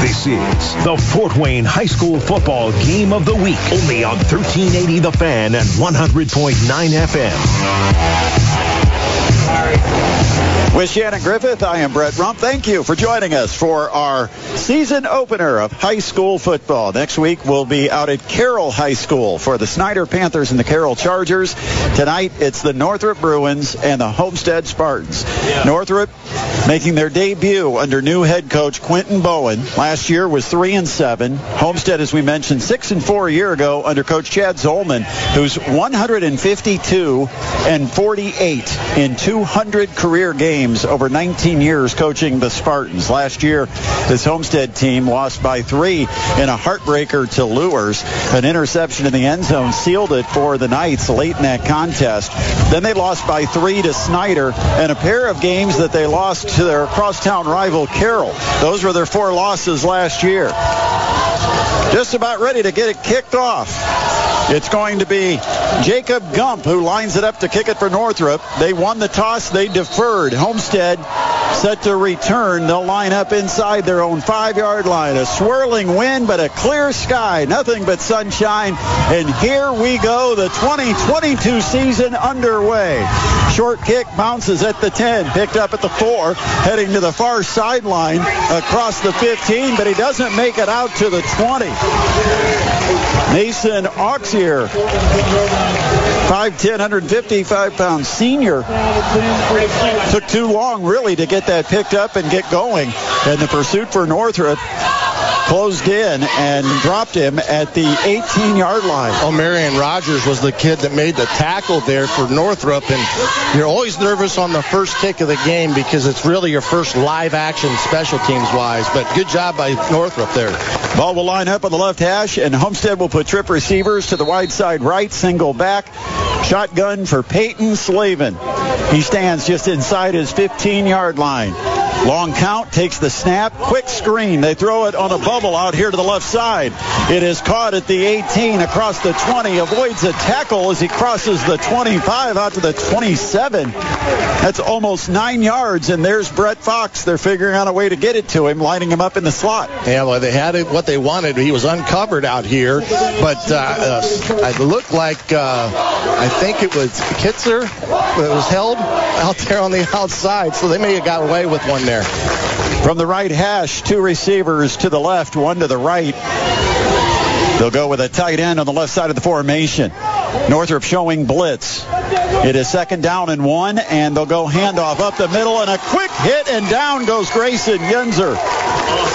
This is the Fort Wayne High School Football Game of the Week, only on 1380 The Fan and 100.9 FM. With Shannon Griffith, I am Brett Rump. Thank you for joining us for our season opener of high school football. Next week, we'll be out at Carroll High School for the Snyder Panthers and the Carroll Chargers. Tonight, it's the Northrop Bruins and the Homestead Spartans. Yeah. Northrop making their debut under new head coach Quentin Bowen. Last year was 3 and 7. Homestead, as we mentioned, 6 and 4 a year ago under coach Chad Zolman, who's 152 and 48 in 200 career games over 19 years coaching the Spartans. Last year, this Homestead team lost by three in a heartbreaker to Luers. An interception in the end zone sealed it for the Knights late in that contest. Then they lost by three to Snyder, and a pair of games that they lost to their crosstown rival Carroll. Those were their four losses last year. Just about ready to get it kicked off. It's going to be Jacob Gump who lines it up to kick it for Northrop. They won the toss. They deferred. Homestead set to return. They'll line up inside their own five-yard line. A swirling wind, but a clear sky. Nothing but sunshine. And here we go. The 2022 season underway. Short kick bounces at the 10. Picked up at the 4. Heading to the far sideline across the 15, but he doesn't make it out to the 20. Mason Auxier, 5'10", 155 pound senior. Took too long, really, to get that picked up and get going. And the pursuit for Northrop closed in and dropped him at the 18-yard line. Oh, Marion Rogers was the kid that made the tackle there for Northrop, and you're always nervous on the first kick of the game because it's really your first live action special teams wise. But good job by Northrop there. Ball will line up on the left hash, and Homestead will put trip receivers to the wide side right, single back. Shotgun for Peyton Slavin. He stands just inside his 15-yard line. Long count, takes the snap, quick screen. They throw it on a bubble out here to the left side. It is caught at the 18 across the 20, avoids a tackle as he crosses the 25 out to the 27. That's almost nine yards, and there's Brett Fox. They're figuring out a way to get it to him, lining him up in the slot. Yeah, well, they had it what they wanted. He was uncovered out here, but uh, uh, it looked like uh, I think it was Kitzer that was held out there on the outside, so they may have got away with one there. From the right hash, two receivers to the left, one to the right. They'll go with a tight end on the left side of the formation. Northrop showing blitz. It is second down and one, and they'll go handoff up the middle, and a quick hit, and down goes Grayson Yenzer.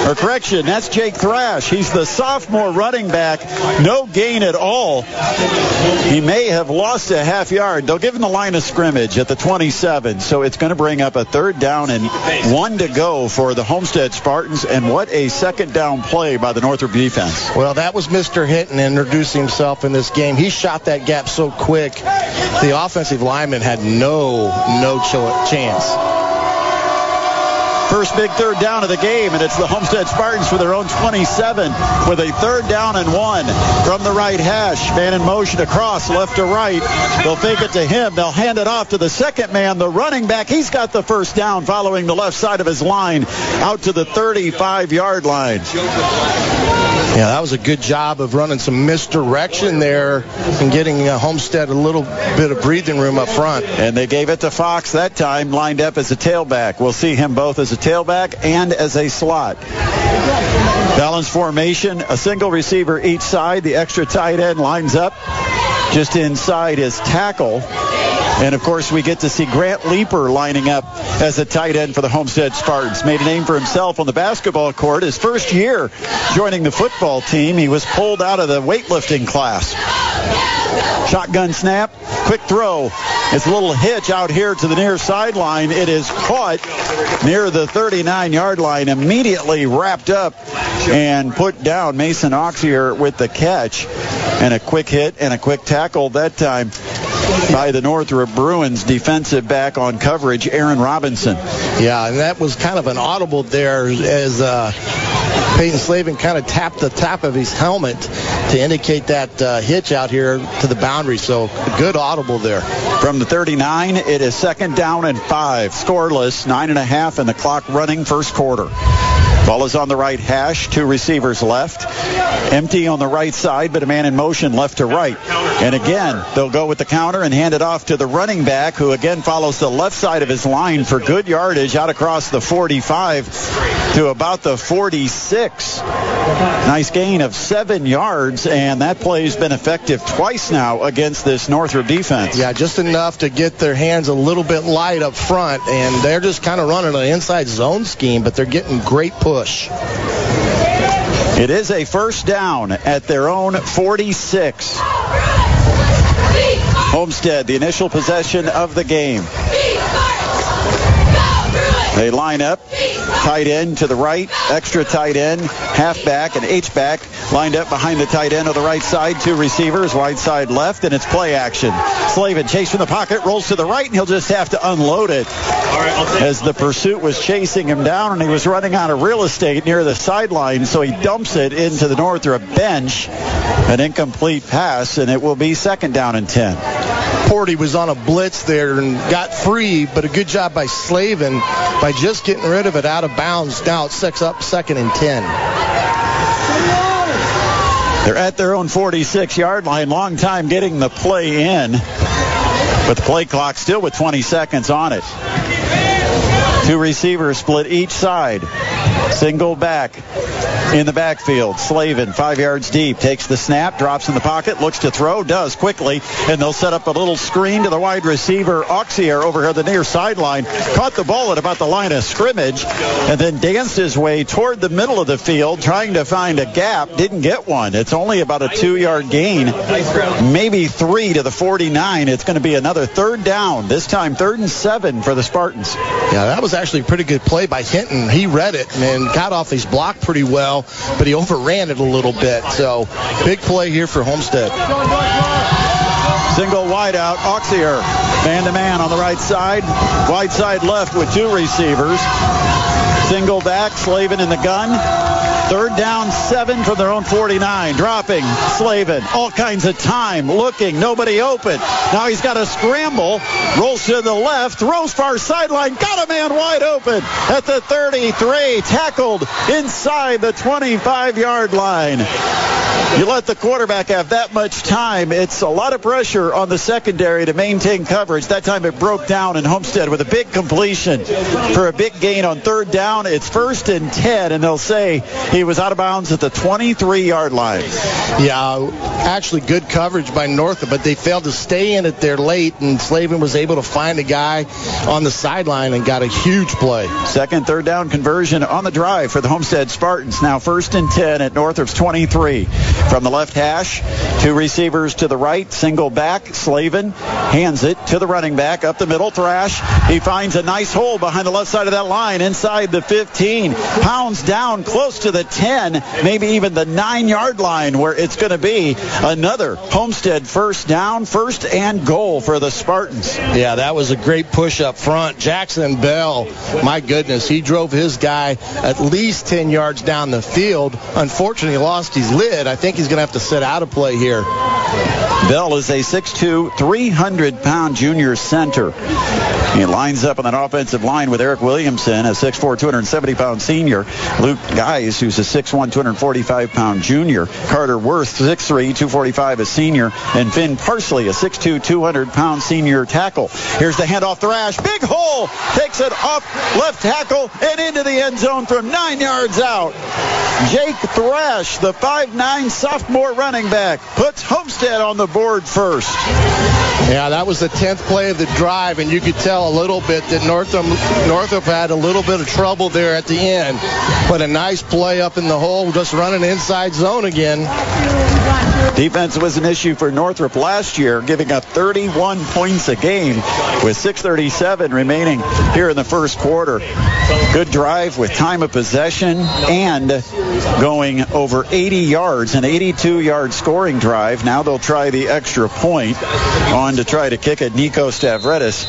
Or correction, that's Jake Thrash. He's the sophomore running back. No gain at all. He may have lost a half yard. They'll give him the line of scrimmage at the 27. So it's going to bring up a third down and one to go for the Homestead Spartans. And what a second down play by the Northrop defense. Well, that was Mr. Hinton introducing himself in this game. He shot that gap so quick. The offensive lineman had no, no chance. First big third down of the game, and it's the Homestead Spartans for their own 27 with a third down and one from the right hash. Man in motion across left to right. They'll fake it to him. They'll hand it off to the second man, the running back. He's got the first down following the left side of his line out to the 35-yard line. Yeah, that was a good job of running some misdirection there and getting uh, Homestead a little bit of breathing room up front. And they gave it to Fox that time, lined up as a tailback. We'll see him both as a tailback and as a slot. Balanced formation, a single receiver each side. The extra tight end lines up just inside his tackle. And of course, we get to see Grant Leeper lining up as a tight end for the Homestead Spartans. Made a name for himself on the basketball court. His first year joining the football team, he was pulled out of the weightlifting class. Shotgun snap, quick throw. It's a little hitch out here to the near sideline. It is caught near the 39-yard line, immediately wrapped up and put down. Mason Auxier with the catch and a quick hit and a quick tackle that time by the Northrop Bruins defensive back on coverage, Aaron Robinson. Yeah, and that was kind of an audible there as uh, Peyton Slavin kind of tapped the top of his helmet to indicate that uh, hitch out here to the boundary. So good audible there. From the 39, it is second down and five. Scoreless, nine and a half, and the clock running first quarter. Ball is on the right hash, two receivers left. Empty on the right side, but a man in motion left to right. And again, they'll go with the counter and hand it off to the running back, who again follows the left side of his line for good yardage out across the 45 to about the 46. Nice gain of seven yards, and that play's been effective twice now against this Northrop defense. Yeah, just enough to get their hands a little bit light up front, and they're just kind of running an inside zone scheme, but they're getting great push. It is a first down at their own 46. Homestead, the initial possession of the game. They line up, tight end to the right, extra tight end, halfback, and H-back lined up behind the tight end of the right side. Two receivers, wide side left, and it's play action. Slavin chased from the pocket, rolls to the right, and he'll just have to unload it as the pursuit was chasing him down, and he was running out of real estate near the sideline, so he dumps it into the Northrop bench. An incomplete pass, and it will be second down and 10. Porty was on a blitz there and got free, but a good job by Slavin by just getting rid of it out of bounds. Now it sets up second and 10. They're at their own 46-yard line. Long time getting the play in. But the play clock still with 20 seconds on it. Two receivers split each side. Single back in the backfield. Slavin, five yards deep, takes the snap, drops in the pocket, looks to throw, does quickly, and they'll set up a little screen to the wide receiver, Auxier, over here the near sideline. Caught the ball at about the line of scrimmage, and then danced his way toward the middle of the field, trying to find a gap. Didn't get one. It's only about a two-yard gain, maybe three to the 49. It's going to be another third down. This time, third and seven for the Spartans. Yeah, that was actually a pretty good play by Hinton. He read it and got off his block pretty well, but he overran it a little bit. So big play here for Homestead. Single wide out, Auxier, man-to-man on the right side. Wide side left with two receivers. Single back, Slavin in the gun. Third down, seven from their own 49. Dropping, Slavin, all kinds of time, looking, nobody open. Now he's got a scramble, rolls to the left, throws far sideline, got a man wide open at the 33, tackled inside the 25-yard line. You let the quarterback have that much time. It's a lot of pressure on the secondary to maintain coverage. That time it broke down in Homestead with a big completion for a big gain on third down. It's first and 10, and they'll say he was out of bounds at the 23-yard line. Yeah, actually good coverage by Northrop, but they failed to stay in it there late, and Slavin was able to find a guy on the sideline and got a huge play. Second, third down conversion on the drive for the Homestead Spartans. Now first and 10 at Northrop's 23. From the left hash, two receivers to the right, single back, Slavin hands it to the running back up the middle, Thrash. He finds a nice hole behind the left side of that line inside the 15. Pounds down close to the 10, maybe even the 9-yard line where it's going to be another Homestead first down, first and goal for the Spartans. Yeah, that was a great push up front. Jackson Bell, my goodness, he drove his guy at least 10 yards down the field. Unfortunately, lost his lid. I think he's going to have to sit out of play here. Bell is a 6'2", 300-pound junior center. He lines up on that offensive line with Eric Williamson, a 6'4", 270-pound senior. Luke Geis, who's a 6'1", 245-pound junior. Carter Worth, 6'3", 245, a senior. And Finn Parsley, a 6'2", 200-pound senior tackle. Here's the handoff Thrash. Big hole. Takes it off left tackle and into the end zone from nine yards out. Jake Thrash, the 5'9 sophomore running back, puts Homestead on the board first. Yeah, that was the 10th play of the drive, and you could tell a little bit that Northrop, Northrop had a little bit of trouble there at the end. But a nice play up in the hole, just running inside zone again. Defense was an issue for Northrop last year, giving up 31 points a game with 6.37 remaining here in the first quarter. Good drive with time of possession and going over 80 yards, an 82-yard scoring drive. Now they'll try the extra point on to try to kick it Nico Stavridis,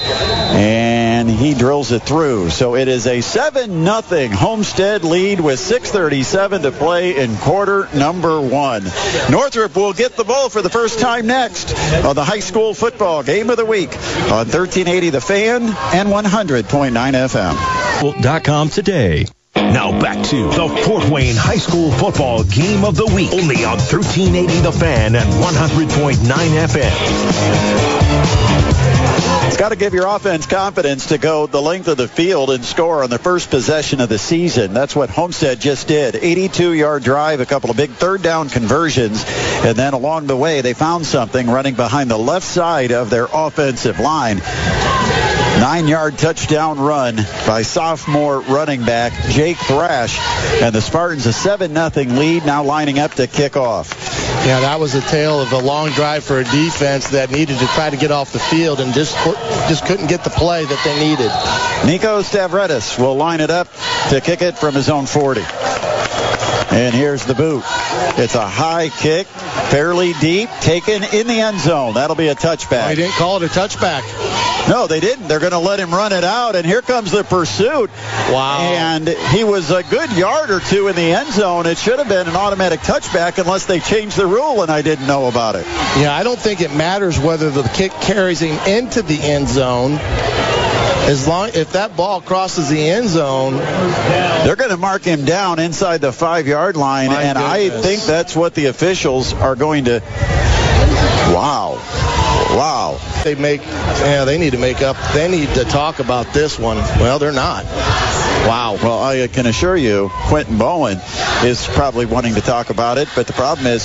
and he drills it through. So it is a 7-0 Homestead lead with 6.37 to play in quarter number one. Northrop will get the ball for the first time next on the high school football game of the week on 1380 The Fan and 100.9 FM. .com today. Now back to the Fort Wayne High School Football Game of the Week. Only on 1380 The Fan and 100.9 FM. It's got to give your offense confidence to go the length of the field and score on the first possession of the season. That's what Homestead just did. 82-yard drive, a couple of big third down conversions, and then along the way they found something running behind the left side of their offensive line. Nine-yard touchdown run by sophomore running back Jake Thrash. And the Spartans a 7-0 lead now lining up to kick off. Yeah, that was a tale of a long drive for a defense that needed to try to get off the field and just just couldn't get the play that they needed. Nico Stavridis will line it up to kick it from his own 40. And here's the boot. It's a high kick, fairly deep, taken in the end zone. That'll be a touchback. They didn't call it a touchback. No, they didn't. They're going to let him run it out, and here comes the pursuit. Wow. And he was a good yard or two in the end zone. It should have been an automatic touchback unless they changed the rule, and I didn't know about it. Yeah, I don't think it matters whether the kick carries him into the end zone as long if that ball crosses the end zone, they're going to mark him down inside the five yard line, and goodness. I think that's what the officials are going to. Wow. Wow. They make, yeah, they need to make up. They need to talk about this one. Well, they're not. Wow. Well, I uh, can assure you, Quentin Bowen is probably wanting to talk about it, but the problem is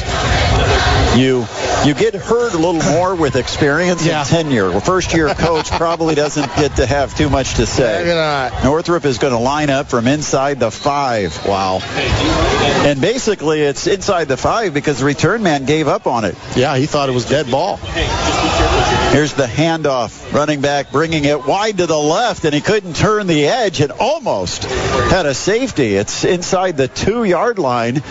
you you get hurt a little more with experience yeah. and tenure. A first year coach probably doesn't get to have too much to say. Northrop is going to line up from inside the five. Wow. And basically it's inside the five because the return man gave up on it. Yeah, he thought it was dead ball. Here's the handoff. Running back bringing it wide to the left, and he couldn't turn the edge and almost had a safety. It's inside the two yard line.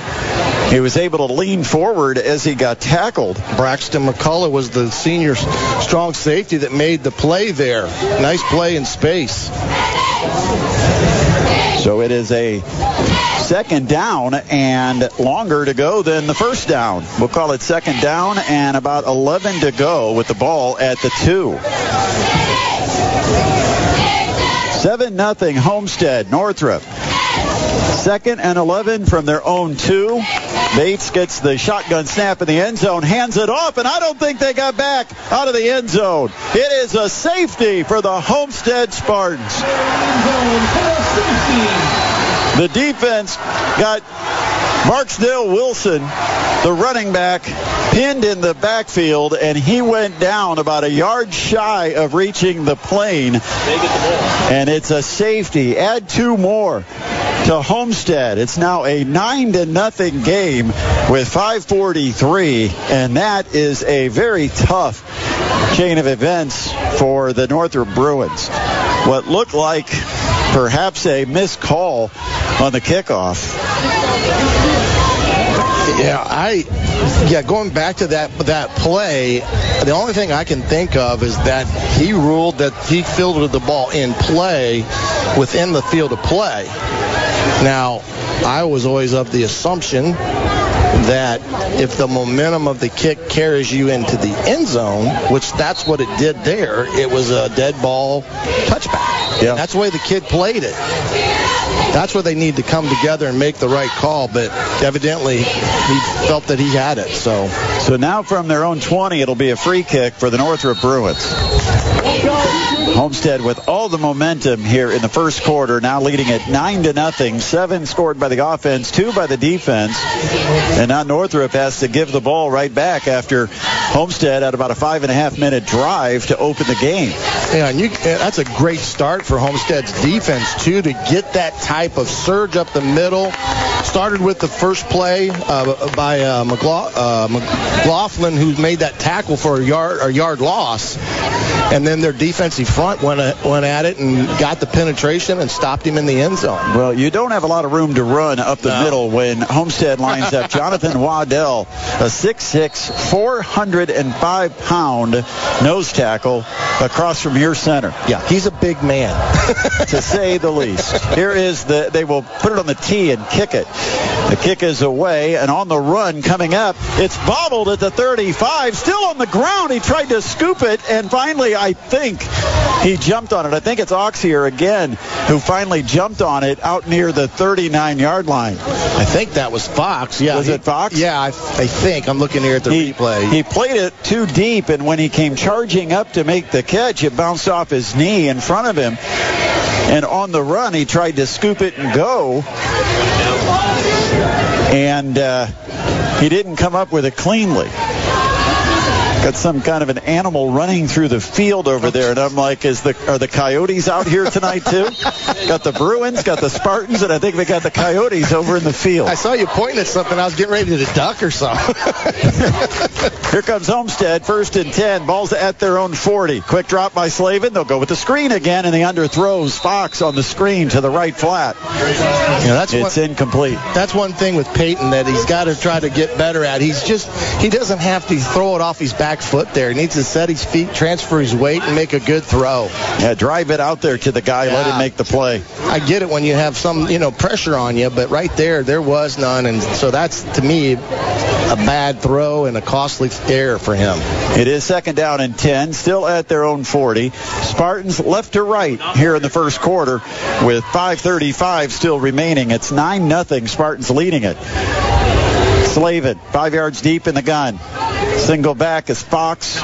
He was able to lean forward as he got tackled. Braxton McCullough was the senior strong safety that made the play there. Nice play in space. So it is a second down and longer to go than the first down. We'll call it second down and about 11 to go with the ball at the two. 7 nothing Homestead Northrop. Second and 11 from their own two. Bates gets the shotgun snap in the end zone, hands it off, and I don't think they got back out of the end zone. It is a safety for the Homestead Spartans. The defense got Barksdale Wilson, the running back, pinned in the backfield, and he went down about a yard shy of reaching the plane. And it's a safety. Add two more to Homestead. It's now a nine to nothing game with 5:43, and that is a very tough chain of events for the Northrop Bruins. What looked like perhaps a missed call on the kickoff. Yeah, I yeah, going back to that that play, the only thing I can think of is that he ruled that he fielded the ball in play within the field of play. Now, I was always of the assumption that if the momentum of the kick carries you into the end zone, which that's what it did there, it was a dead ball touchback. Yeah. That's the way the kid played it. That's where they need to come together and make the right call, but evidently he felt that he had it. So, so now from their own 20, it'll be a free kick for the Northrop Bruins. Homestead with all the momentum here in the first quarter, now leading at nine to nothing. Seven scored by the offense, two by the defense, and now Northrop has to give the ball right back after Homestead had about a five and a half minute drive to open the game. Yeah, and you, eh, that's a great start for Homestead's defense too to get that type of surge up the middle. Started with the first play uh, by uh, McLaughlin, uh, McLaughlin, who made that tackle for a yard, a yard loss, and then their defensive front went at, went at it and got the penetration and stopped him in the end zone. Well, you don't have a lot of room to run up the no. middle when Homestead lines up Jonathan Waddell, a 6'6", 405 pound nose tackle across from your center. Yeah, he's a big man, to say the least. Here is the they will put it on the tee and kick it. The kick is away, and on the run coming up, it's bobbled at the 35. Still on the ground. He tried to scoop it, and finally, I think he jumped on it. I think it's Auxier again who finally jumped on it out near the 39 yard line. I think that was Fox. Yeah. Was he, it Fox? Yeah, I, I, think. I'm looking here at the he, replay. He played it too deep, and when he came charging up to make the catch, it bounced off his knee in front of him. And on the run, he tried to scoop it and go. And uh, he didn't come up with it cleanly. Got some kind of an animal running through the field over there, and I'm like, "Is the are the Coyotes out here tonight too?" got the Bruins, got the Spartans, and I think they got the Coyotes over in the field. I saw you pointing at something. I was getting ready to duck or something. here comes Homestead, first and ten. Ball's at their own 40. Quick drop by Slavin. They'll go with the screen again, and the under throws Fox on the screen to the right flat. Yeah, that's it's one, incomplete. That's one thing with Peyton that he's got to try to get better at. He's just he doesn't have to throw it off his back foot there. He needs to set his feet, transfer his weight, and make a good throw. Yeah, drive it out there to the guy. Yeah. Let him make the play. I get it when you have some, you know, pressure on you, but right there, there was none, and so that's to me a bad throw and a costly error for him. It is second down and 10, still at their own 40. Spartans left to right here in the first quarter with 5:35 still remaining. It's 9 nothing. Spartans leading it. Slavin, five yards deep in the gun. Single back is Fox.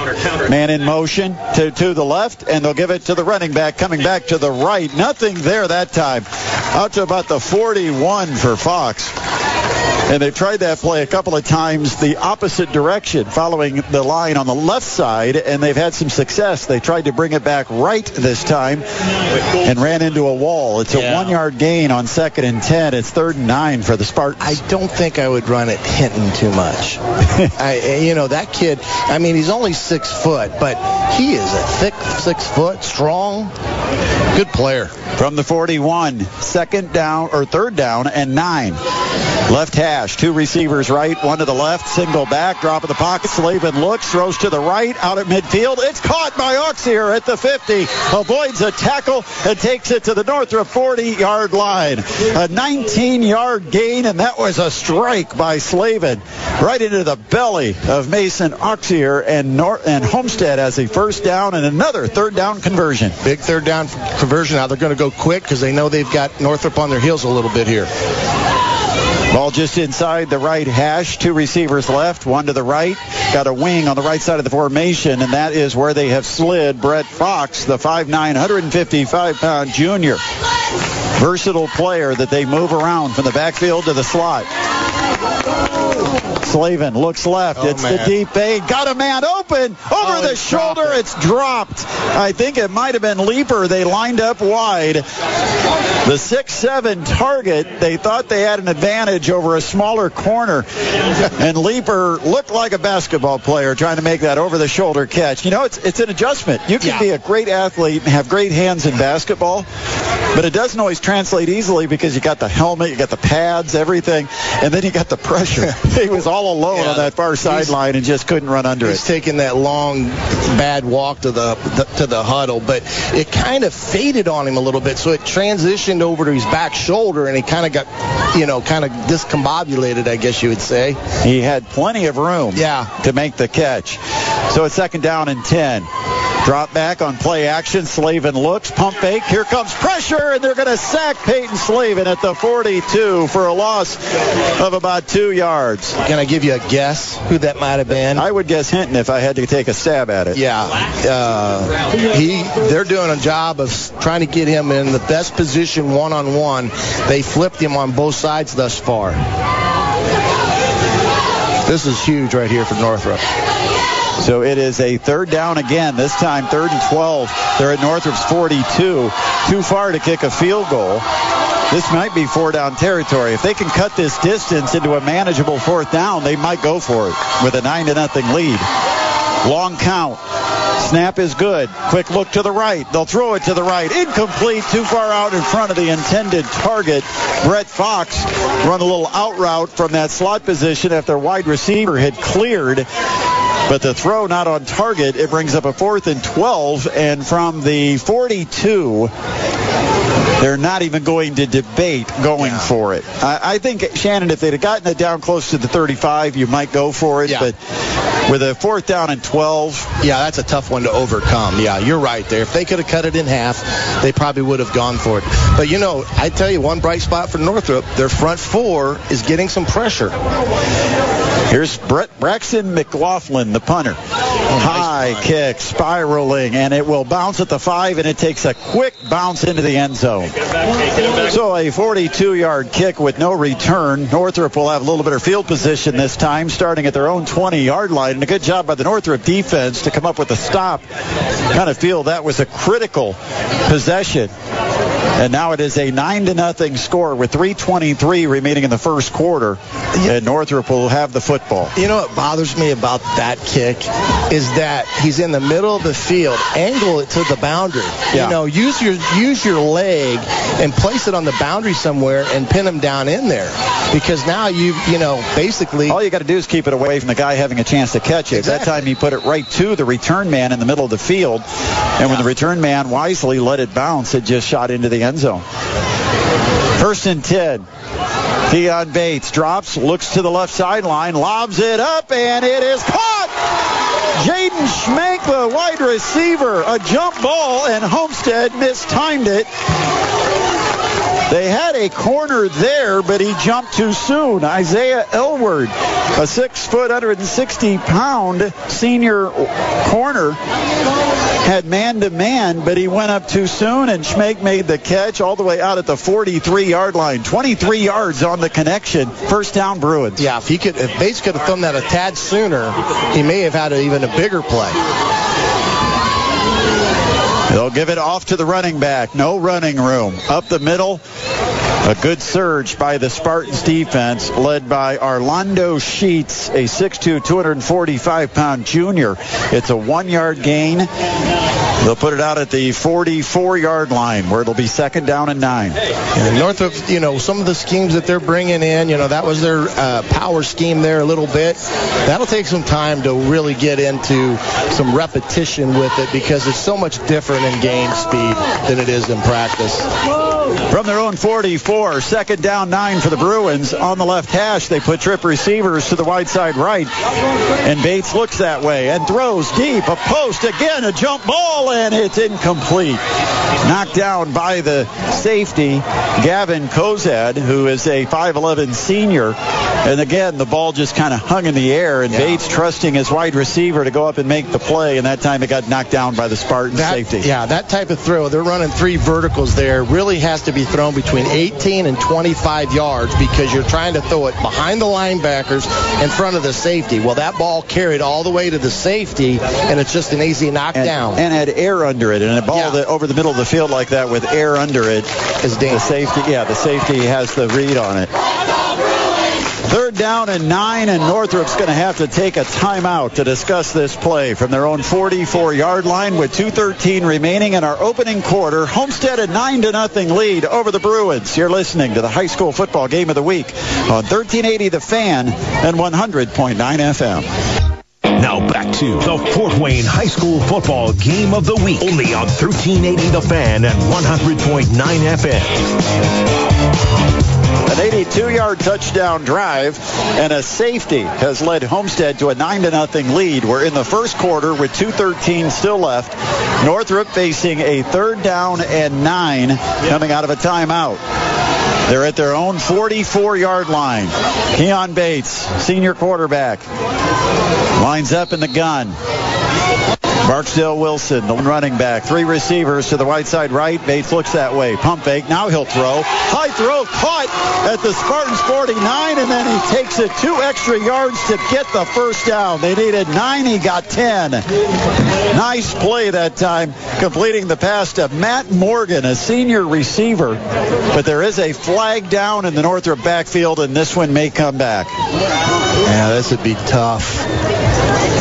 Man in motion to, to the left, and they'll give it to the running back coming back to the right. Nothing there that time. Out to about the 41 for Fox. And they've tried that play a couple of times the opposite direction, following the line on the left side, and they've had some success. They tried to bring it back right this time and ran into a wall. It's a yeah. one-yard gain on second and 10. It's third and nine for the Spartans. I don't think I would run it Hinton too much. I, you know, that kid, I mean, he's only six foot, but he is a thick six foot, strong, good player. From the 41, second down or third down and nine. Left hash, two receivers right, one to the left, single back, drop of the pocket. Slavin looks, throws to the right, out at midfield. It's caught by Auxier at the 50, avoids a tackle and takes it to the Northrop 40-yard line. A 19-yard gain, and that was a strike by Slavin right into the belly of Mason Auxier and, Nor- and Homestead as a first down and another third down conversion. Big third down conversion. Now they're going to go quick because they know they've got Northrop on their heels a little bit here. Ball just inside the right hash. Two receivers left, one to the right. Got a wing on the right side of the formation, and that is where they have slid Brett Fox, the 5'9", 155-pound junior. Versatile player that they move around from the backfield to the slot. Slavin looks left. Oh, it's man. the deep A. Got a man open over oh, the shoulder. It. It's dropped. I think it might have been Leeper. They lined up wide. The six-seven target. They thought they had an advantage over a smaller corner, and Leeper looked like a basketball player trying to make that over-the-shoulder catch. You know, it's it's an adjustment. You can yeah. be a great athlete and have great hands in basketball, but it doesn't always translate easily because you got the helmet, you got the pads, everything, and then you got the pressure. he was all alone yeah, on that far sideline and just couldn't run under he's it. He's taking that long, bad walk to the, the to the huddle, but it kind of faded on him a little bit, so it transitioned over to his back shoulder, and he kind of got, you know, kind of discombobulated, I guess you would say. He had plenty of room yeah. to make the catch. So it's second down and 10. Drop back on play action. Slavin looks, pump fake. Here comes pressure, and they're going to sack Peyton Slavin at the 42 for a loss of about two yards. Can I give you a guess who that might have been? I would guess Hinton if I had to take a stab at it. Yeah. Uh, he, they're doing a job of trying to get him in the best position one-on-one. They flipped him on both sides thus far. This is huge right here for Northrop. So it is a third down again, this time third and 12. They're at Northrop's 42. Too far to kick a field goal. This might be four down territory. If they can cut this distance into a manageable fourth down, they might go for it with a 9 to nothing lead. Long count. Snap is good. Quick look to the right. They'll throw it to the right. Incomplete. Too far out in front of the intended target. Brett Fox run a little out route from that slot position after wide receiver had cleared But the throw not on target, it brings up a fourth and 12. And from the 42, they're not even going to debate going yeah. for it. I, I, think, Shannon, if they'd have gotten it down close to the 35, you might go for it. Yeah. But with a fourth down and 12. Yeah, that's a tough one to overcome. Yeah, you're right there. If they could have cut it in half, they probably would have gone for it. But, you know, I tell you, one bright spot for Northrop, their front four is getting some pressure. Here's Brett Braxton McLaughlin, the punter. Oh, High kick, spiraling, and it will bounce at the five, and it takes a quick bounce into the end zone. So a 42-yard kick with no return. Northrop will have a little bit of field position this time, starting at their own 20-yard line. And a good job by the Northrop defense to come up with a stop. Kind of feel that was a critical possession. And now it is a 9 to nothing score with 3.23 remaining in the first quarter. And Northrop will have the football. You know what bothers me about that kick is that he's in the middle of the field, angle it to the boundary. Yeah. You know, use your use your leg and place it on the boundary somewhere and pin him down in there. Because now you you know basically all you got to do is keep it away from the guy having a chance to catch it. Exactly. That time he put it right to the return man in the middle of the field, and yeah. when the return man wisely let it bounce, it just shot into the end zone. First and 10. Keon Bates drops, looks to the left sideline, lobs it up, and it is caught. Jaden Schmank, the wide receiver, a jump ball, and Homestead mistimed it. They had a corner there, but he jumped too soon. Isaiah Elward, a six foot, 160 pound senior corner, had man to man, but he went up too soon, and Schmake made the catch all the way out at the 43 yard line. 23 yards on the connection. First down, Bruins. Yeah, if he could, if Bates could have thrown that a tad sooner, he may have had even a bigger play. They'll give it off to the running back. No running room. Up the middle. A good surge by the Spartans defense, led by Arlando Sheets, a 6'2", 245-pound junior. It's a one-yard gain. They'll put it out at the 44-yard line, where it'll be second down and nine. And of, you know, some of the schemes that they're bringing in, you know, that was their uh, power scheme there a little bit. That'll take some time to really get into some repetition with it because it's so much different in game speed than it is in practice. From their own 44, second down nine for the Bruins. On the left hash, they put trip receivers to the wide side right. And Bates looks that way and throws deep. A post again, a jump ball, and it's incomplete. Knocked down by the safety, Gavin Kozad, who is a 5'11 senior. And again, the ball just kind of hung in the air, and yeah. Bates trusting his wide receiver to go up and make the play. And that time it got knocked down by the Spartan that, safety. Yeah, that type of throw, they're running three verticals there, really has to be thrown between 18 and 25 yards because you're trying to throw it behind the linebackers in front of the safety. Well, that ball carried all the way to the safety, and it's just an easy knockdown. And, and had air under it, and a ball yeah. that over the middle of the field like that with air under it is dangerous. The safety, yeah, the safety has the read on it. Third down and nine, and Northrop's going to have to take a timeout to discuss this play from their own 44-yard line with 2.13 remaining in our opening quarter. Homestead a 9 to nothing lead over the Bruins. You're listening to the high school football game of the week on 1380 The Fan and 100.9 FM. Now back to the Fort Wayne High School football game of the week, only on 1380 The Fan and 100.9 FM. An 82-yard touchdown drive and a safety has led Homestead to a 9 to nothing lead. We're in the first quarter with 2:13 still left. Northrop facing a third down and nine coming out of a timeout. They're at their own 44-yard line. Keon Bates, senior quarterback, lines up in the gun. Barksdale Wilson, the running back. Three receivers to the right side right. Bates looks that way. Pump fake. Now he'll throw. High throw caught at the Spartans 49, and then he takes it two extra yards to get the first down. They needed nine. He got 10. Nice play that time, completing the pass to Matt Morgan, a senior receiver. But there is a flag down in the Northrop backfield, and this one may come back. Yeah, this would be tough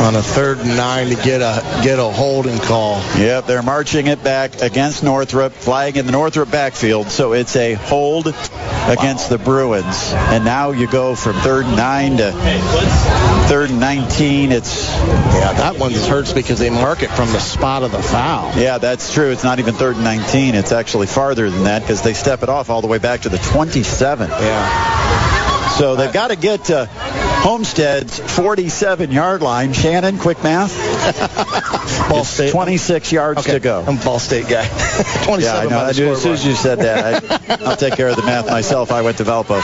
on a third and nine to get a get a holding call. Yep, they're marching it back against Northrop, flying in the Northrop backfield, so it's a hold against the Bruins. And now you go from third and nine to third and 19. It's Yeah, that one hurts because they mark it from the spot of the foul. yeah, that's true. It's not even third and 19. It's actually farther than that because they step it off all the way back to the 27. Yeah. So they've got to get to Homestead's 47-yard line. Shannon, quick math. Ball State. 26 yards Okay, to go. I'm Ball State guy. 27 Yeah, I know. I as soon as you said that, I, I'll take care of the math myself. I went to Valpo.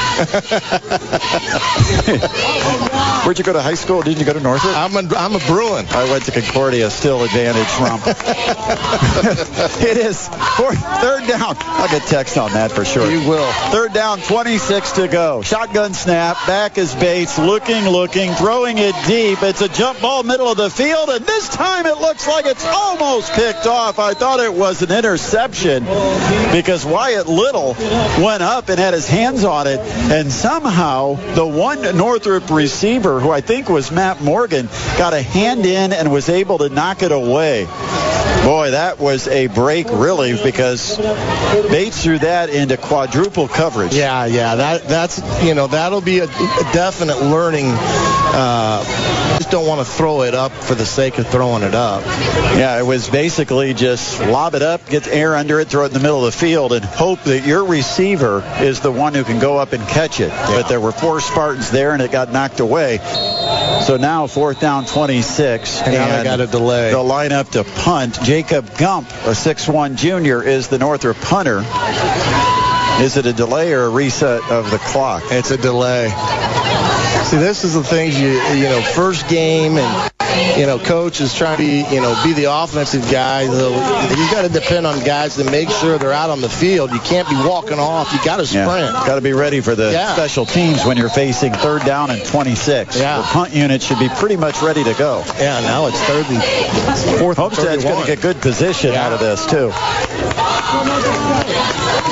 Where'd you go to high school? Didn't you go to Northrop? I'm a, I'm a Bruin. I went to Concordia, still advantage rump. it is fourth, third down. I'll get text on that for sure. You will. Third down, 26 to go. Shotgun snap. Back is Bates. Looking, looking, throwing it deep. It's a jump ball, middle of the field, and this time it looks like it's almost picked off. I thought it was an interception because Wyatt Little went up and had his hands on it, and somehow the one Northrop receiver, who I think was Matt Morgan, got a hand in and was able to knock it away. Boy, that was a break, really, because Bates threw that into quadruple coverage. Yeah, yeah. That that's you know that'll be a, a definite learning. Uh, just don't want to throw it up for the sake of throwing it up. Yeah, it was basically just lob it up, get air under it, throw it in the middle of the field, and hope that your receiver is the one who can go up and catch it. But there were four Spartans there, and it got knocked away. So now fourth down, 26. And now they got a delay. They'll line up to punt. Jacob Gump, a 6'1 junior, is the Northrop punter. Is it a delay or a reset of the clock? It's a delay. See, this is the things you you know first game and you know coach is trying to be you know be the offensive guy. So you got to depend on guys to make sure they're out on the field. You can't be walking off. You got to sprint. Got to be ready for the Yeah. special teams when you're facing third down and 26. Yeah. The punt unit should be pretty much ready to go. Yeah, now it's third and fourth. Homestead's going to get good position Yeah. out of this, too.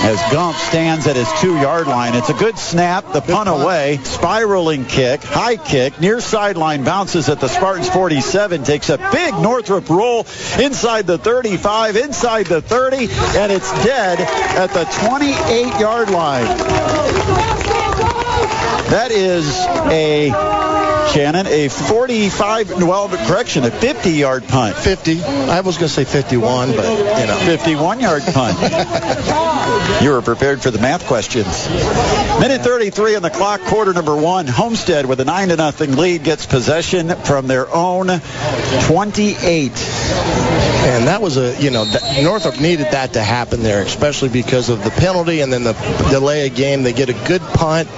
As Gump stands at his two-yard line, it's a good snap, the punt away, spiraling kick, high kick, near sideline bounces at the Spartans 47, takes a big Northrop roll inside the 35, inside the 30, and it's dead at the 28-yard line. That is a Shannon, a 45, well, correction, a 50-yard punt. 50. I was going to say 51, but you know. 51-yard punt. you were prepared for the math questions. Minute 33 on the clock, quarter number one. Homestead with a 9 to nothing lead gets possession from their own 28. And that was a, you know, Northrop needed that to happen there, especially because of the penalty and then the delay of game. They get a good punt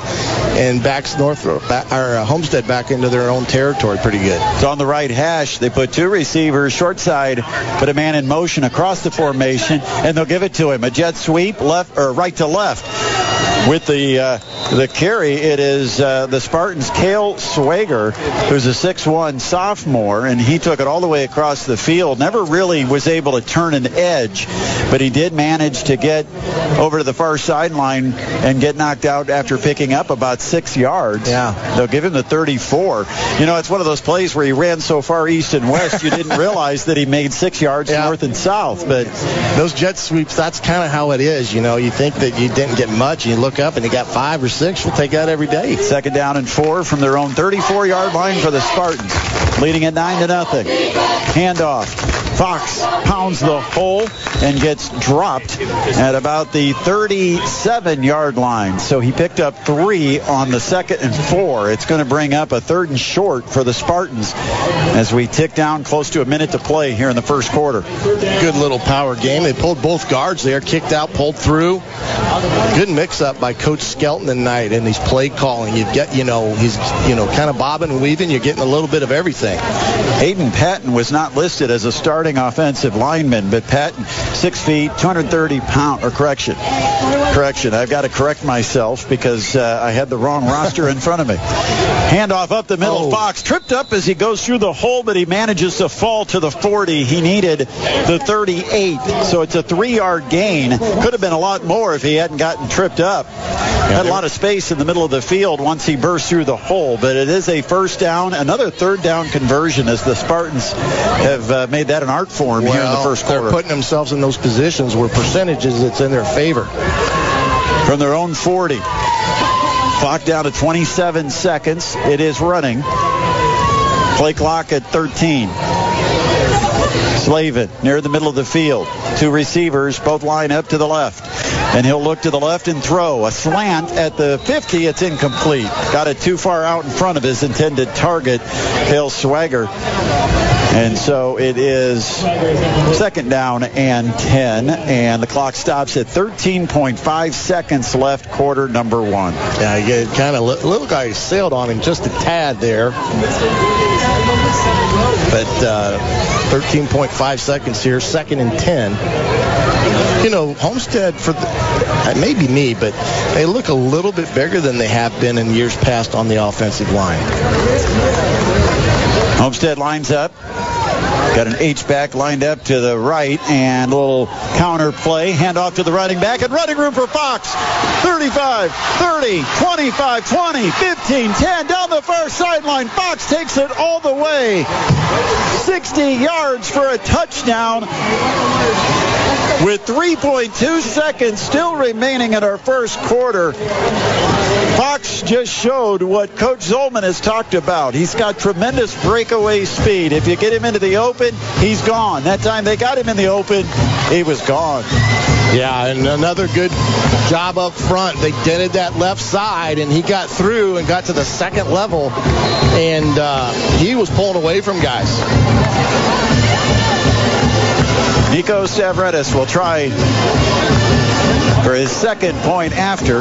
and backs Northrop, back, or uh, Homestead back into their own territory pretty good. It's on the right hash. They put two receivers, short side, put a man in motion across the formation, and they'll give it to him. A jet sweep, left or right to left. With the uh, the carry, it is uh, the Spartans' Kale Swager, who's a 6'1 sophomore, and he took it all the way across the field. Never really was able to turn an edge, but he did manage to get over to the far sideline and get knocked out after picking up about six yards. Yeah. They'll give him the 34. You know, it's one of those plays where he ran so far east and west, you didn't realize that he made six yards Yeah. north and south. But Those jet sweeps, that's kind of how it is. You know, you think that you didn't get much, and you look up and they got five or six. We'll take that every day. second down and four from their own 34-yard line for the Spartans, leading at nine to nothing. Handoff. Fox pounds the hole and gets dropped at about the 37-yard line. So he picked up three on the second and four. It's going to bring up a third and short for the Spartans as we tick down close to a minute to play here in the first quarter. Good little power game. They pulled both guards there, kicked out, pulled through. Good mix-up by Coach Skelton tonight, and he's play calling. You get, you know, he's, you know, kind of bobbing and weaving. You're getting a little bit of everything. Hayden Patton was not listed as a starting offensive lineman, but Patton, six feet, 230 pound, or correction, correction. I've got to correct myself because uh, I had the wrong roster in front of me. Handoff up the middle. Oh. Fox tripped up as he goes through the hole, but he manages to fall to the 40. He needed the 38, so it's a three-yard gain. Could have been a lot more if he hadn't gotten tripped up. Had a lot of space in the middle of the field once he burst through the hole, but it is a first down, another third down conversion as the Spartans have uh, made that an art form here in the Well, first they're quarter. putting themselves in those positions where percentages it's in their favor. from their own 40. Clock down to 27 seconds. It is running. Play clock at 13. Slavin near the middle of the field. Two receivers both line up to the left. And he'll look to the left and throw. A slant at the 50. It's incomplete. Got it too far out in front of his intended target, Hale Swager. And so it is second down and 10. And the clock stops at 13.5 seconds left, quarter number one. Yeah, you kind of little guy sailed on him just a tad there. But uh, 13.5 seconds here, second and 10. You know, Homestead, for the, uh, maybe me, but they look a little bit bigger than they have been in years past on the offensive line. Homestead lines up. Got an H-back lined up to the right and a little counter play. Hand off to the running back and running room for Fox. 35, 30, 25, 20, 15, 10 down the far sideline. Fox takes it all the way. 60 yards for a touchdown with 3.2 seconds still remaining in our first quarter. Fox just showed what Coach Zollman has talked about. He's got tremendous breakaway speed. If you get him into the open, he's gone. That time they got him in the open, he was gone. Yeah, and another good job up front. They dented that left side, and he got through and got to the second level, and uh, he was pulling away from guys. Nico Stavridis will try for his second point after.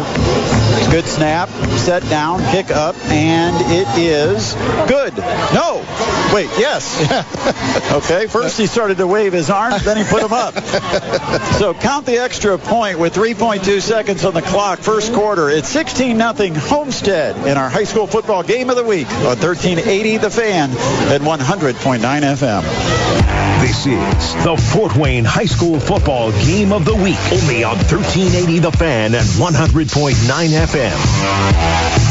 Good snap, set down, kick up, and it is good. No, wait, yes. okay, first he started to wave his arms, then he put them up. So count the extra point with 3.2 seconds on the clock. First quarter, it's 16 0 Homestead in our high school football game of the week on 1380 The Fan at 100.9 FM. This is the Fort Wayne High School football game of the week, only on 1380 The Fan and 100.9 FM.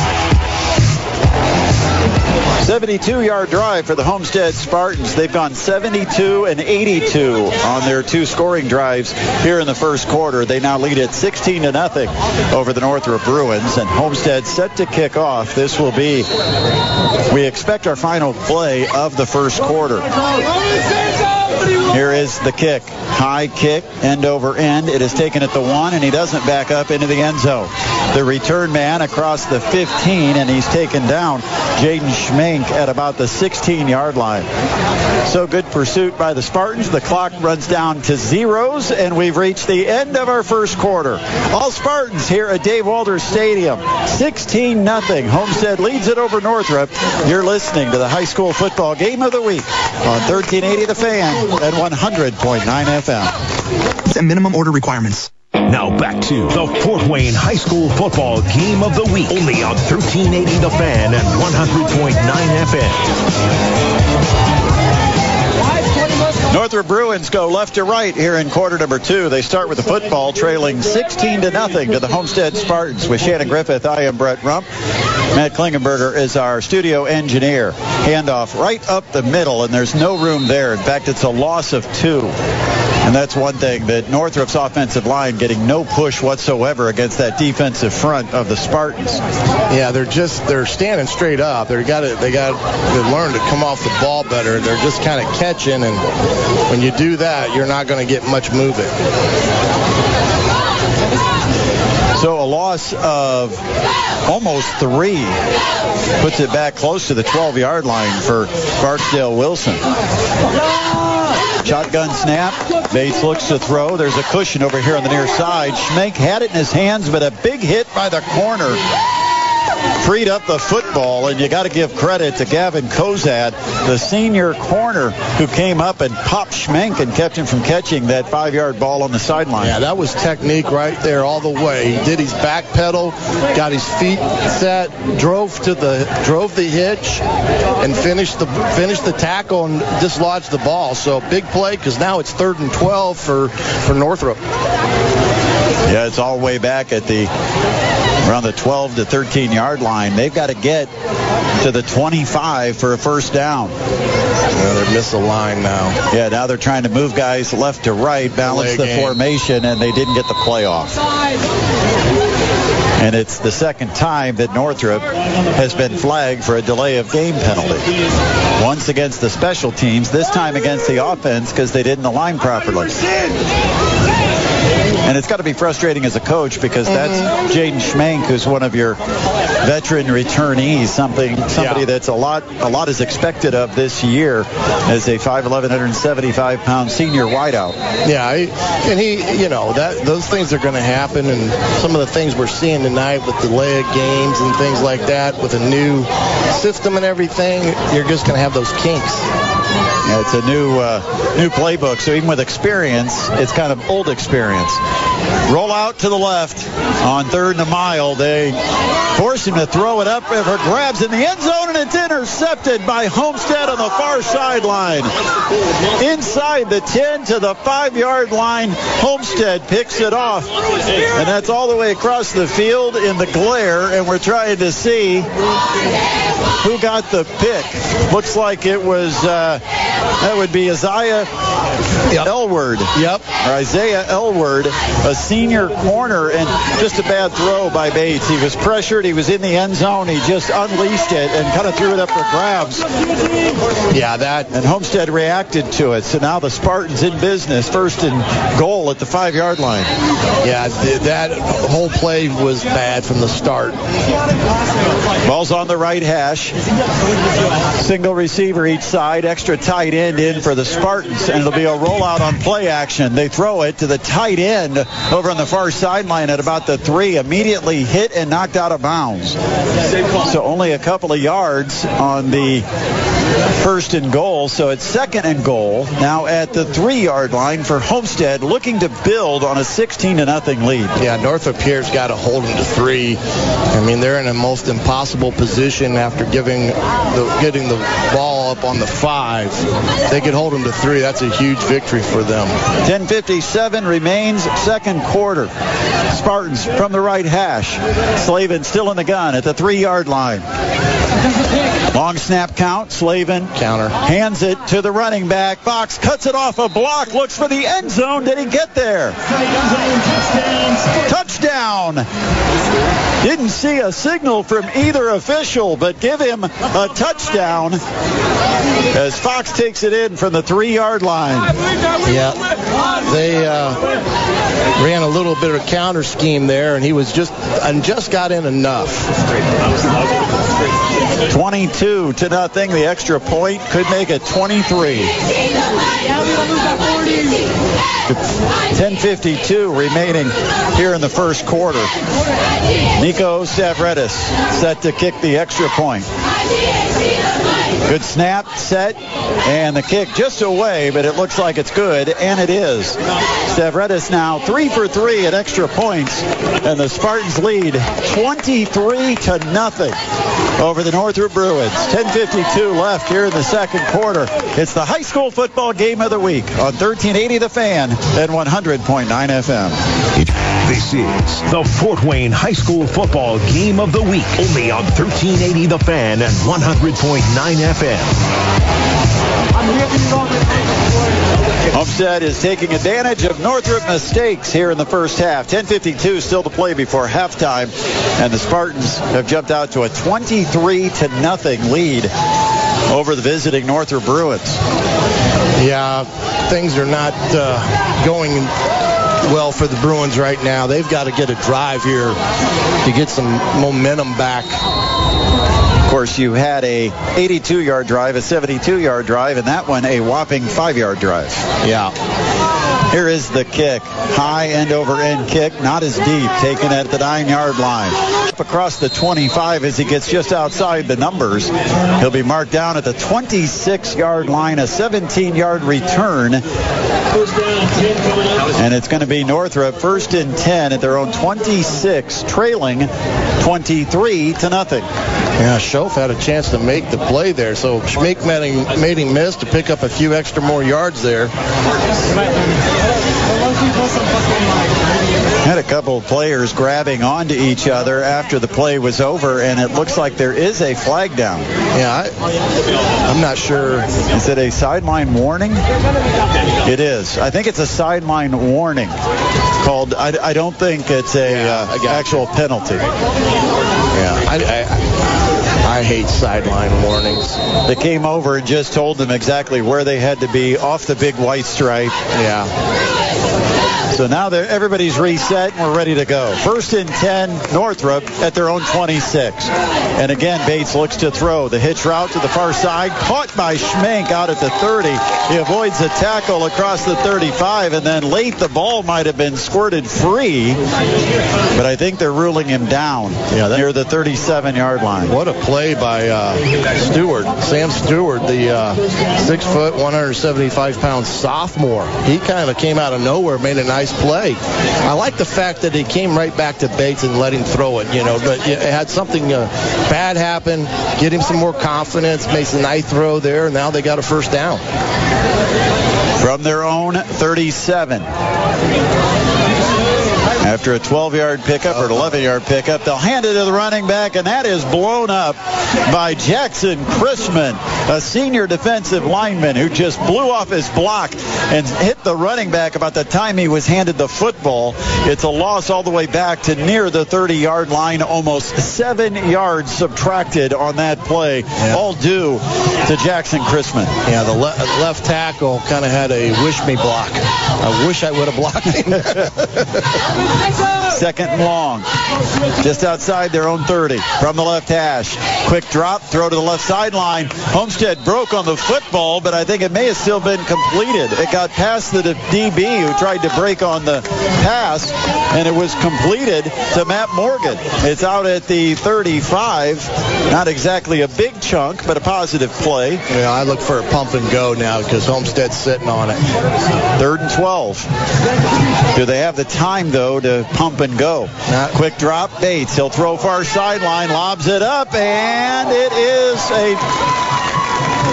72-yard drive for the Homestead Spartans. They've gone 72 and 82 on their two scoring drives here in the first quarter. They now lead at 16 to nothing over the Northrop Bruins, and Homestead set to kick off. This will be, we expect our final play of the first quarter. Here is the kick. High kick, end over end. It is taken at the one, and he doesn't back up into the end zone. The return man across the 15, and he's taken down. Jaden Schmink at about the 16-yard line. So good pursuit by the Spartans. The clock runs down to zeros, and we've reached the end of our first quarter. All Spartans here at Dave Walters Stadium. 16-0. Homestead leads it over Northrop. You're listening to the high school football game of the week on 1380 The Fan and 100.9 FM. And minimum order requirements. Now back to the Fort Wayne High School football game of the week, only on 1380 The Fan and 100.9 FM. Northrop Bruins go left to right here in quarter number two. They start with the football, trailing 16 to nothing to the Homestead Spartans. With Shannon Griffith, I am Brett Rump. Matt Klingenberger is our studio engineer. Handoff right up the middle, and there's no room there. In fact, it's a loss of two. And that's one thing that Northrop's offensive line getting no push whatsoever against that defensive front of the Spartans. Yeah, they're just they're standing straight up. They got to they got to learn to come off the ball better. They're just kind of catching, and when you do that, you're not going to get much moving. So a loss of almost three puts it back close to the 12-yard line for Barksdale Wilson. Shotgun snap. Bates looks to throw. There's a cushion over here on the near side. Schmank had it in his hands, but a big hit by the corner freed up the football, and you got to give credit to Gavin Kozad, the senior corner who came up and popped Schmank and kept him from catching that five-yard ball on the sideline. Yeah, that was technique right there all the way. He did his back pedal, got his feet set, drove to the drove the hitch, and finished the finished the tackle and dislodged the ball. So big play because now it's third and 12 for for Northrop. Yeah, it's all the way back at the around the 12 to 13 yard line. They've got to get to the 25 for a first down. Yeah, they're misaligned now. Yeah, now they're trying to move guys left to right, balance the game. formation, and they didn't get the play off. And it's the second time that Northrop has been flagged for a delay of game penalty. Once against the special teams, this time against the offense because they didn't align properly. And it's got to be frustrating as a coach because that's mm-hmm. Jaden Schmank, who's one of your veteran returnees, something somebody Yeah. that's a lot a lot is expected of this year as a 5'11", 175 pound senior wideout. Yeah, I, and he, you know, that those things are going to happen, and some of the things we're seeing tonight with delay of games and things like that, with a new system and everything, you're just going to have those kinks. It's a new uh, new playbook, so even with experience, it's kind of old experience. Roll out to the left on third and a mile. They force him to throw it up for grabs in the end zone, and it's intercepted by Homestead on the far sideline. Inside the 10 to the 5-yard line, Homestead picks it off. And that's all the way across the field in the glare, and we're trying to see who got the pick. Looks like it was, uh, that would be Isaiah Elward. Yep. Or Isaiah Elward, a senior corner, and just a bad throw by Bates. He was pressured. He was in the end zone. He just unleashed it and kind of threw it up for grabs. Yeah, that. And Homestead reacted to it. So now the Spartans in business, first and goal at the five-yard line. Yeah, th- that whole play was bad from the start. Ball's on the right hash. Single receiver each side. Extra tight end in for the Spartans. And it'll be a rollout on play action. They throw it to the tight end over on the far sideline at about the three. Immediately hit and knocked out of bounds. So only a couple of yards on the first and goal. So it's second and goal now at the three-yard line for Homestead, looking to build on a 16 to nothing lead. Yeah, Northrop here's got to hold them to three. I mean, they're in a most impossible position after giving the, getting the ball up on the five. They could hold them to three. That's a huge victory for them. 10:57 remains, second quarter. Spartans from the right hash. Slavin still in the gun at the three-yard line. Long snap count. Slavin Counter. hands it to the running back. Fox cuts it off a block. Looks for the end zone. Did he get there? Touchdown. Didn't see a signal from either official, but give him a touchdown as Fox takes it in from the three-yard line. Yeah, they uh, ran a little bit of a counter scheme there, and he was just and just got in enough. 22 to nothing. The extra point could make it 23. 10:52 remaining here in the first quarter. Nico Stavridis set to kick the extra point. Good snap, set, and the kick just away, but it looks like it's good, and it is. Stavridis now three for three at extra points, and the Spartans lead 23 to nothing over the Northrop Bruins. 10:52 left here in the second quarter. It's the high school football game of the week on 1380 The Fan and 100.9 FM. This is the Fort Wayne High School Football Game of the Week. Only on 1380 The Fan and 100.9 FM. Homestead is taking advantage of Northrop mistakes here in the first half. 10:52 still to play before halftime, and the Spartans have jumped out to a 23 to nothing lead over the visiting Northrop Bruins. Yeah, things are not uh, going well for the Bruins right now. They've got to get a drive here to get some momentum back. Of course, you had a 82-yard drive, a 72-yard drive, and that one a whopping five-yard drive. Yeah. Here is the kick. High end over end kick, not as deep, taken at the nine yard line. Up across the 25 as he gets just outside the numbers. He'll be marked down at the 26 yard line, a 17 yard return. And it's going to be Northrop first and 10 at their own 26, trailing 23 to nothing. Yeah, Schoaf had a chance to make the play there, so Schmink made him, made him miss to pick up a few extra more yards there. Had a couple of players grabbing onto each other after the play was over, and it looks like there is a flag down. Yeah, I, am not sure. Is it a sideline warning? It is. I think it's a sideline warning. called. I, I, don't think it's a yeah, uh, actual you. penalty. Yeah, I, I, I hate sideline warnings. They came over and just told them exactly where they had to be off the big white stripe. Yeah. So now everybody's reset and we're ready to go. First and 10, Northrop at their own 26. And again, Bates looks to throw. The hitch route to the far side, caught by Schmenk out at the 30. He avoids the tackle across the 35, and then late the ball might have been squirted free, but I think they're ruling him down yeah, that, near the 37-yard line. What a play by uh, Stewart, Sam Stewart, the uh, six foot, 175 pound sophomore. He kind of came out of nowhere, made a nice nice play. I like the fact that he came right back to Bates and let him throw it, you know, but it had something uh, bad happen, get him some more confidence, makes a nice throw there, and now they got a first down. From their own 37 after a 12-yard pickup or an 11-yard pickup. They'll hand it to the running back, and that is blown up by Jackson Chrisman, a senior defensive lineman who just blew off his block and hit the running back about the time he was handed the football. It's a loss all the way back to near the 30-yard line, almost seven yards subtracted on that play, yeah. all due to Jackson Chrisman. Yeah, the le- left tackle kind of had a wish me block. I wish I would have blocked him. Michael! Second and long. Just outside their own 30. From the left hash. Quick drop, throw to the left sideline. Homestead broke on the football, but I think it may have still been completed. It got past the DB who tried to break on the pass, and it was completed to Matt Morgan. It's out at the 35. Not exactly a big chunk, but a positive play. Yeah, I look for a pump and go now because Homestead's sitting on it. Third and 12. Do they have the time, though, to pump and go. Not Quick drop, Bates. He'll throw far sideline, lobs it up, and it is a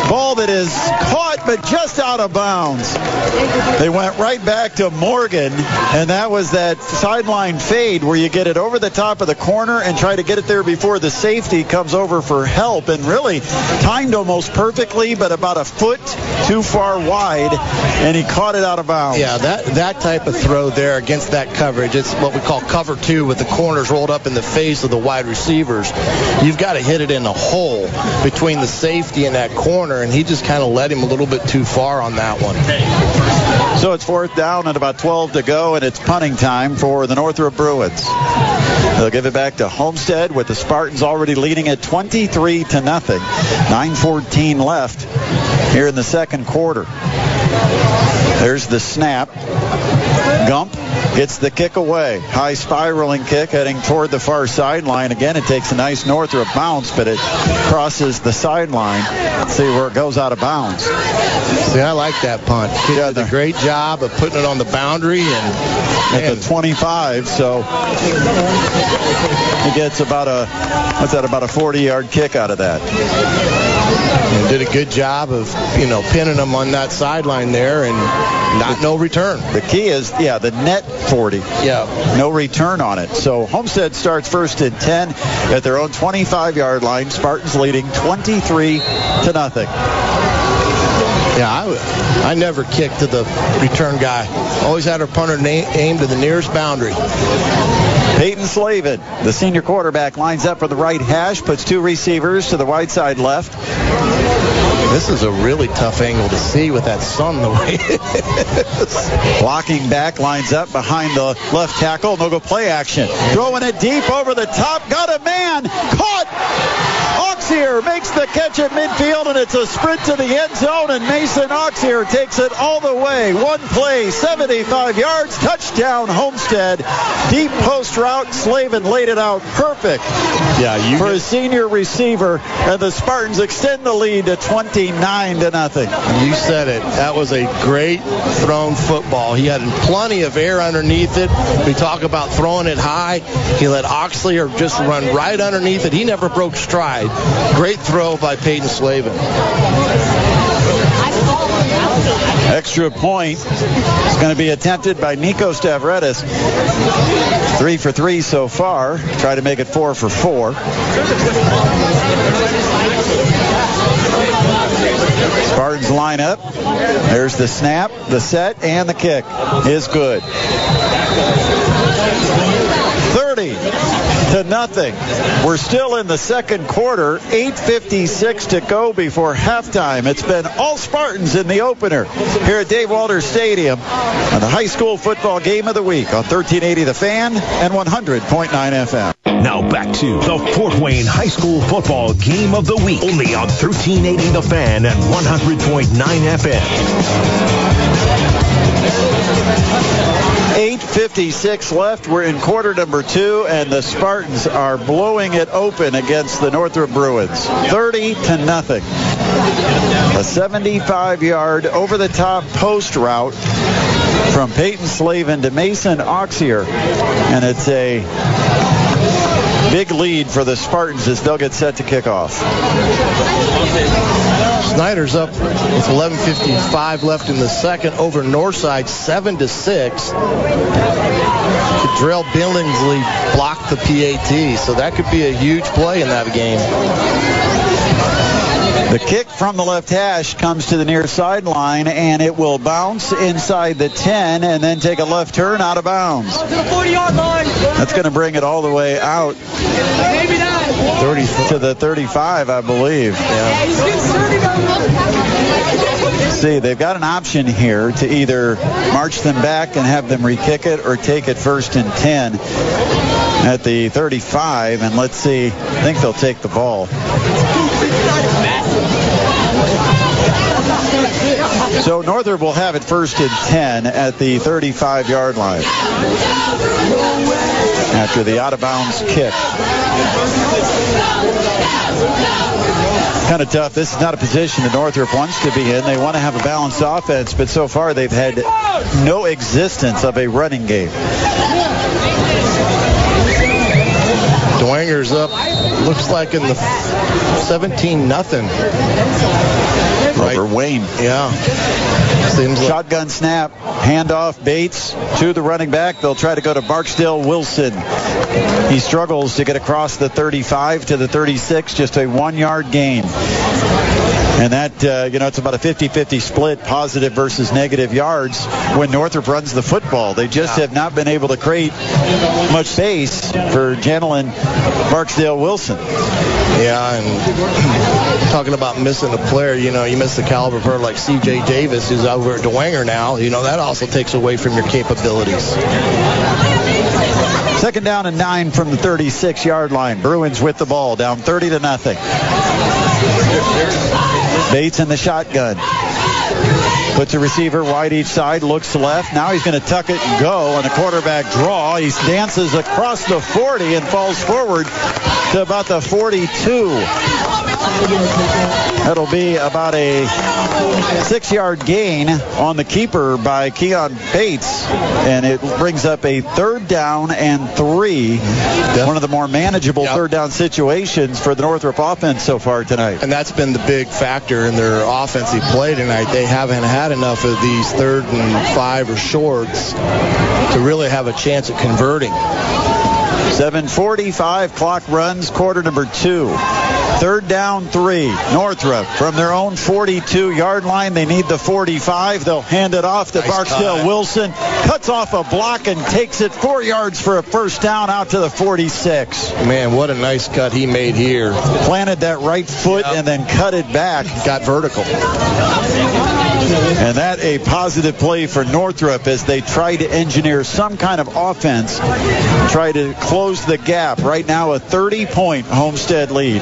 Ball that is caught but just out of bounds. They went right back to Morgan, and that was that sideline fade where you get it over the top of the corner and try to get it there before the safety comes over for help. And really timed almost perfectly, but about a foot too far wide, and he caught it out of bounds. Yeah, that, that type of throw there against that coverage, it's what we call cover two with the corners rolled up in the face of the wide receivers. You've got to hit it in the hole between the safety and that corner and he just kind of led him a little bit too far on that one. So it's fourth down and about 12 to go, and it's punting time for the Northrop Bruins. They'll give it back to Homestead with the Spartans already leading at 23 to nothing. 9:14 left here in the second quarter. There's the snap. Gump gets the kick away. High spiraling kick heading toward the far sideline. Again, it takes a nice Northrop bounce, but it crosses the sideline. Let's see where it goes out of bounds. See, I like that punt. He yeah, did a great job of putting it on the boundary and at the 25. So he gets about a what's that? About a 40-yard kick out of that. And did a good job of you know pinning them on that sideline there and not no return. The key is yeah the net 40. Yeah. No return on it. So Homestead starts first and 10 at their own 25-yard line. Spartans leading 23 to nothing. Yeah, I, I never kicked to the return guy. Always had our punter aimed to the nearest boundary. Peyton Slavin, the senior quarterback, lines up for the right hash, puts two receivers to the wide side left. This is a really tough angle to see with that sun the way it is. Blocking back, lines up behind the left tackle. No go play action. Throwing it deep over the top. Got a man. Caught. Auxier makes the catch at midfield, and it's a sprint to the end zone, and Mason Auxier takes it all the way. One play, 75 yards, touchdown Homestead. Deep post route, Slavin laid it out perfect yeah, you for a senior receiver, and the Spartans extend the lead to 29 to nothing. You said it. That was a great thrown football. He had plenty of air underneath it. We talk about throwing it high. He let Auxier just run right underneath it. He never broke stride. Great throw by Peyton Slavin. Extra point is going to be attempted by Nico Stavridis. Three for three so far. Try to make it four for four. Spartans line up. There's the snap, the set, and the kick is good. 30 to nothing. We're still in the second quarter. 8.56 to go before halftime. It's been all Spartans in the opener here at Dave Walters Stadium on the high school football game of the week on 1380 The Fan and 100.9 FM. Now back to the Fort Wayne High School football game of the week. Only on 1380 The Fan and 100.9 FM. 8.56 left. We're in quarter number two, and the Spartans are blowing it open against the Northrop Bruins. 30 to nothing. A 75-yard over-the-top post route from Peyton Slavin to Mason Auxier, and it's a big lead for the Spartans as they'll get set to kick off. Snider's up with 11:55 left in the second over Northside, seven to six. Drell Billingsley blocked the PAT, so that could be a huge play in that game. The kick from the left hash comes to the near sideline, and it will bounce inside the 10 and then take a left turn out of bounds. That's going to bring it all the way out 30 to the 35, I believe. Yeah. See, they've got an option here to either march them back and have them re-kick it or take it first and 10 at the 35, and let's see. I think they'll take the ball. So Northrop will have it first and 10 at the 35-yard line after the out-of-bounds kick. Kind of tough. This is not a position that Northrop wants to be in. They want to have a balanced offense, but so far they've had no existence of a running game. Dwenger's up. Looks like in the 17 nothing. Right. Over Wayne. Yeah. Seems like Shotgun snap. Handoff Bates to the running back. They'll try to go to Barksdale Wilson. He struggles to get across the 35 to the 36. Just a one-yard gain. And that, uh, you know, it's about a 50-50 split, positive versus negative yards when Northrop runs the football. They just have not been able to create much space for Janelin Barksdale Wilson. Yeah, and talking about missing a player, you know, you miss the caliber player like C.J. Davis, who's over at Dwenger now. You know, that also takes away from your capabilities. Second down and nine from the 36-yard line. Bruins with the ball, down 30 to nothing. Bates in the shotgun. Puts a receiver wide each side, looks left. Now he's going to tuck it and go on a quarterback draw. He dances across the 40 and falls forward to about the 42. That'll be about a six-yard gain on the keeper by Keon Bates, and it brings up a third down and three. One of the more manageable yep. third down situations for the Northrop offense so far tonight. And that's been the big factor in their offensive play tonight. They haven't had enough of these third and five or shorts to really have a chance at converting. 745 clock runs quarter number two. Third down three. Northrop from their own 42 yard line. They need the 45. They'll hand it off to nice Barksdale cut. Wilson. Cuts off a block and takes it four yards for a first down out to the 46. Man, what a nice cut he made here. Planted that right foot yep. and then cut it back. Got vertical. And that a positive play for Northrop as they try to engineer some kind of offense, try to close the gap. Right now, a 30-point Homestead lead.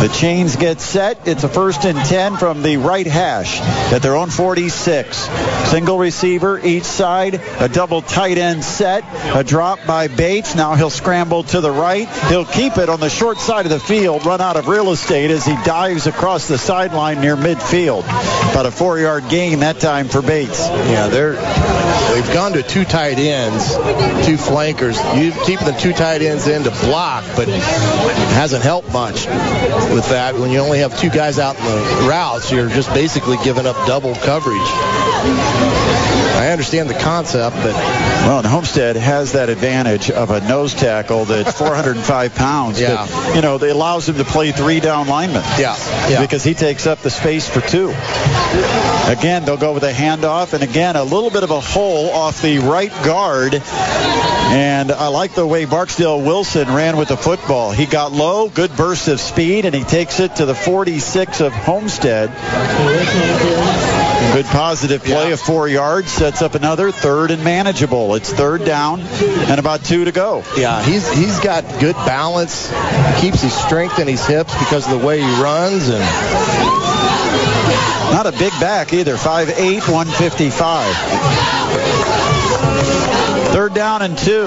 The chains get set. It's a first and 10 from the right hash at their own 46. Single receiver each side, a double tight end set, a drop by Bates. Now he'll scramble to the right. He'll keep it on the short side of the field, run out of real estate as he dives across the sideline near midfield. About a four yard gain that time for Bates. Yeah, they're they've gone to two tight ends, two flankers. You keep the two tight ends in to block, but it hasn't helped much with that. When you only have two guys out in the routes, you're just basically giving up double coverage. I understand the concept, but well, and Homestead has that advantage of a nose tackle that's 405 pounds. Yeah. That, you know, it allows him to play three down linemen. Yeah. yeah. Because he takes up the space for two. Again, they'll go with a handoff, and again, a little bit of a hole off the right guard. And I like the way Barksdale Wilson ran with the football. He got low, good burst of speed, and he takes it to the 46 of Homestead. Good positive play Yeah. of four yards sets up another third and manageable. It's third down and about two to go. Yeah, he's he's got good balance. Keeps his strength in his hips because of the way he runs, and Not a big back either. 5'8", 155. Third down and two.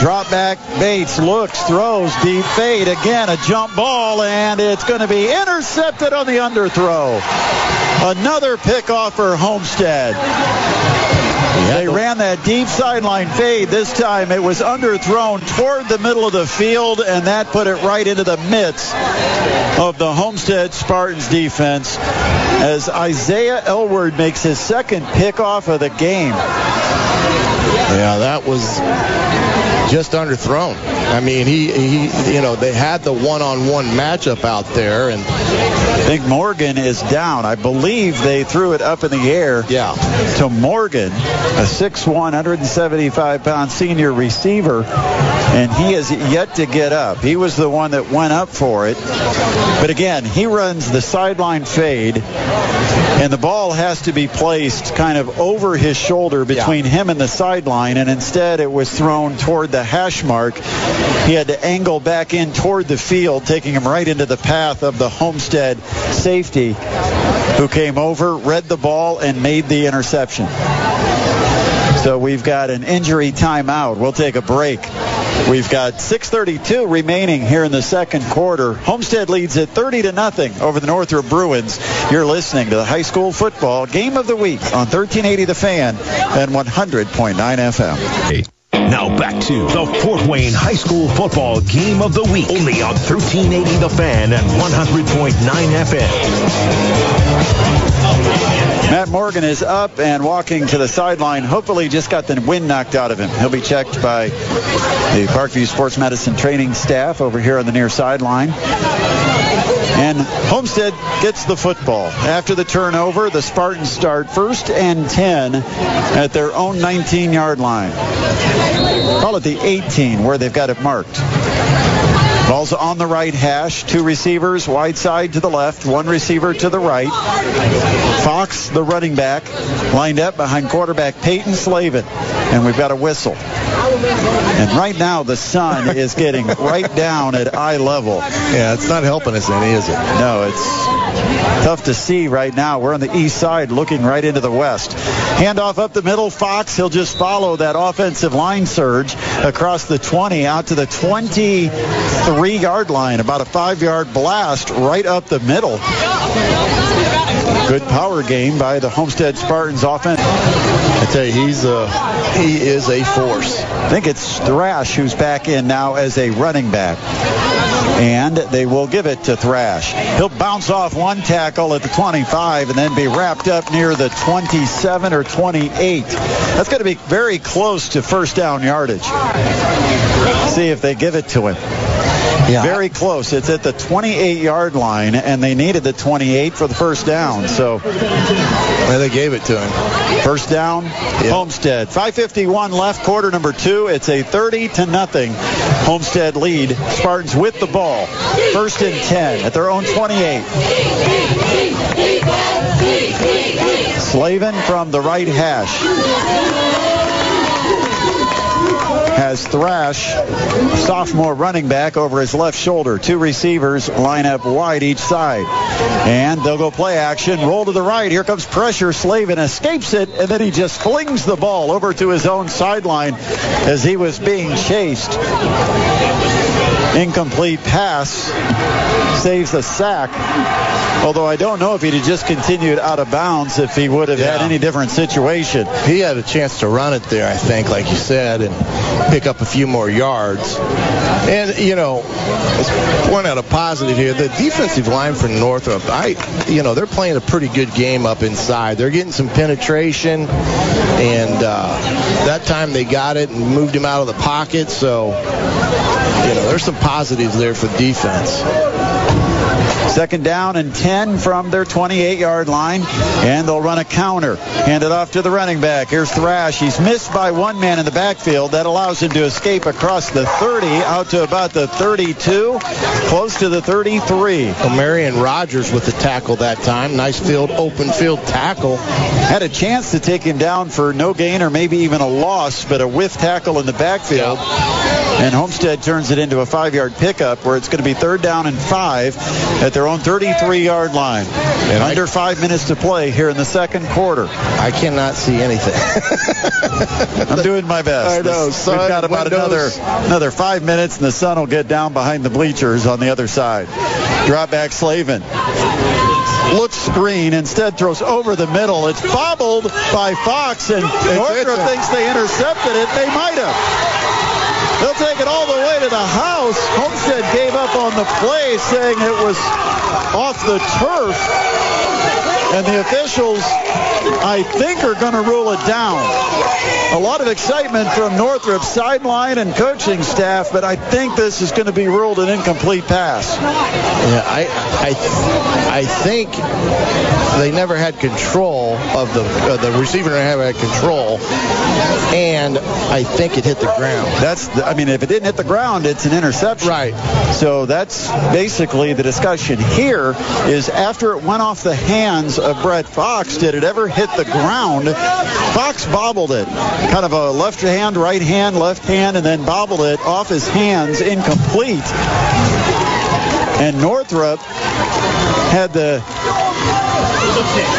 Drop back. Bates looks, throws, deep fade. Again, a jump ball, and it's going to be intercepted on the underthrow. Another pick off for Homestead. They ran that deep sideline fade. This time it was underthrown toward the middle of the field, and that put it right into the midst of the Homestead Spartans defense as Isaiah Elward makes his second pickoff of the game. yeah, that was just underthrown. I mean, he he you know they had the one-on-one matchup out there, and think Morgan is down. I believe they threw it up in the air yeah, to Morgan, a 6'1", 175-pound senior receiver, and he has yet to get up. He was the one that went up for it. But again, he runs the sideline fade, and the ball has to be placed kind of over his shoulder between him and the sideline, and instead it was thrown toward the hash mark. He had to angle back in toward the field, taking him right into the path of the Homestead safety, who came over, read the ball, and made the interception. So we've got an injury timeout. We'll take a break. We've got 6:32 remaining here in the second quarter. Homestead leads at 30 to nothing over the Northrop Bruins. You're listening to the high school football game of the week on 1380 The Fan and 100.9 FM. Now back to the Fort Wayne High School Football Game of the Week. Only on 1380 The Fan and 100.9 FM. Matt Morgan is up and walking to the sideline. Hopefully just got the wind knocked out of him. He'll be checked by the Parkview Sports Medicine training staff over here on the near sideline. And Homestead gets the football. After the turnover, the Spartans start first and 10 at their own 19-yard line. Call it the 18 where they've got it marked. Ball's on the right hash. Two receivers, wide side to the left, one receiver to the right. Fox, the running back, lined up behind quarterback Peyton Slavin. And we've got a whistle. And right now, the sun is getting right down at eye level. yeah, it's not helping us any, is it? No, it's tough to see right now. We're on the east side looking right into the west. Handoff up the middle. Fox, he'll just follow that offensive line surge across the 20 out to the 23-yard line. About a five-yard blast right up the middle. Good power game by the Homestead Spartans offense. I tell you, he's a he is a force. I think it's Thrash who's back in now as a running back. And they will give it to Thrash. He'll bounce off one tackle at the 25 and then be wrapped up near the 27 or 28. That's going to be very close to first down yardage. See if they give it to him. Yeah, Very close. It's at the 28-yard line, and they needed the 28 for the first down. So well, they gave it to him. First down, Homestead. 5:51 left, quarter number two. It's a 30 to nothing Homestead lead. Spartans with the ball. First and 10 at their own 28. Slavin from the right hash has Thrash, sophomore running back, over his left shoulder. Two receivers line up wide each side. And they'll go play action. Roll to the right. Here comes pressure. Slavin escapes it, and then he just flings the ball over to his own sideline as he was being chased. Incomplete pass saves a sack. Although I don't know if he'd have just continued out of bounds if he would have yeah. had any different situation. He had a chance to run it there, I think, like you said, and pick up a few more yards. And, you know, let's point out a positive here. The defensive line for Northrop, I, you know, they're playing a pretty good game up inside. They're getting some penetration, and uh, that time they got it and moved him out of the pocket. So, you know, there's some positives there for defense. Second down and 10 from their 28-yard line, and they'll run a counter. Hand it off to the running back. Here's Thrash. He's missed by one man in the backfield. That allows him to escape across the 30 out to about the 32, close to the 33. Well, Marion Rogers with the tackle that time. Nice field, open field tackle. Had a chance to take him down for no gain or maybe even a loss, but a whiff tackle in the backfield. Yeah. And Homestead turns it into a five-yard pickup where it's going to be third down and five at their own 33-yard line. And Under I, five minutes to play here in the second quarter. I cannot see anything. I'm doing my best. I know. We've got about another another five minutes, and the sun will get down behind the bleachers on the other side. Drop back Slavin looks screen, instead throws over the middle. It's bobbled by Fox, and Northrop thinks they intercepted it. They might have. They'll take it all the way to the house. Homestead gave up on the play, saying it was off the turf. And the officials, I think, are going to rule it down. A lot of excitement from Northrop sideline and coaching staff, but I think this is going to be ruled an incomplete pass. Yeah, I, I, I think they never had control of the uh, the receiver never had control, and I think it hit the ground. That's the, I mean, if it didn't hit the ground, it's an interception. Right. So that's basically the discussion here is after it went off the hands of Brett Fox, did it ever hit the ground? Fox bobbled it. Kind of a left hand, right hand, left hand, and then bobbled it off his hands incomplete. And Northrop had the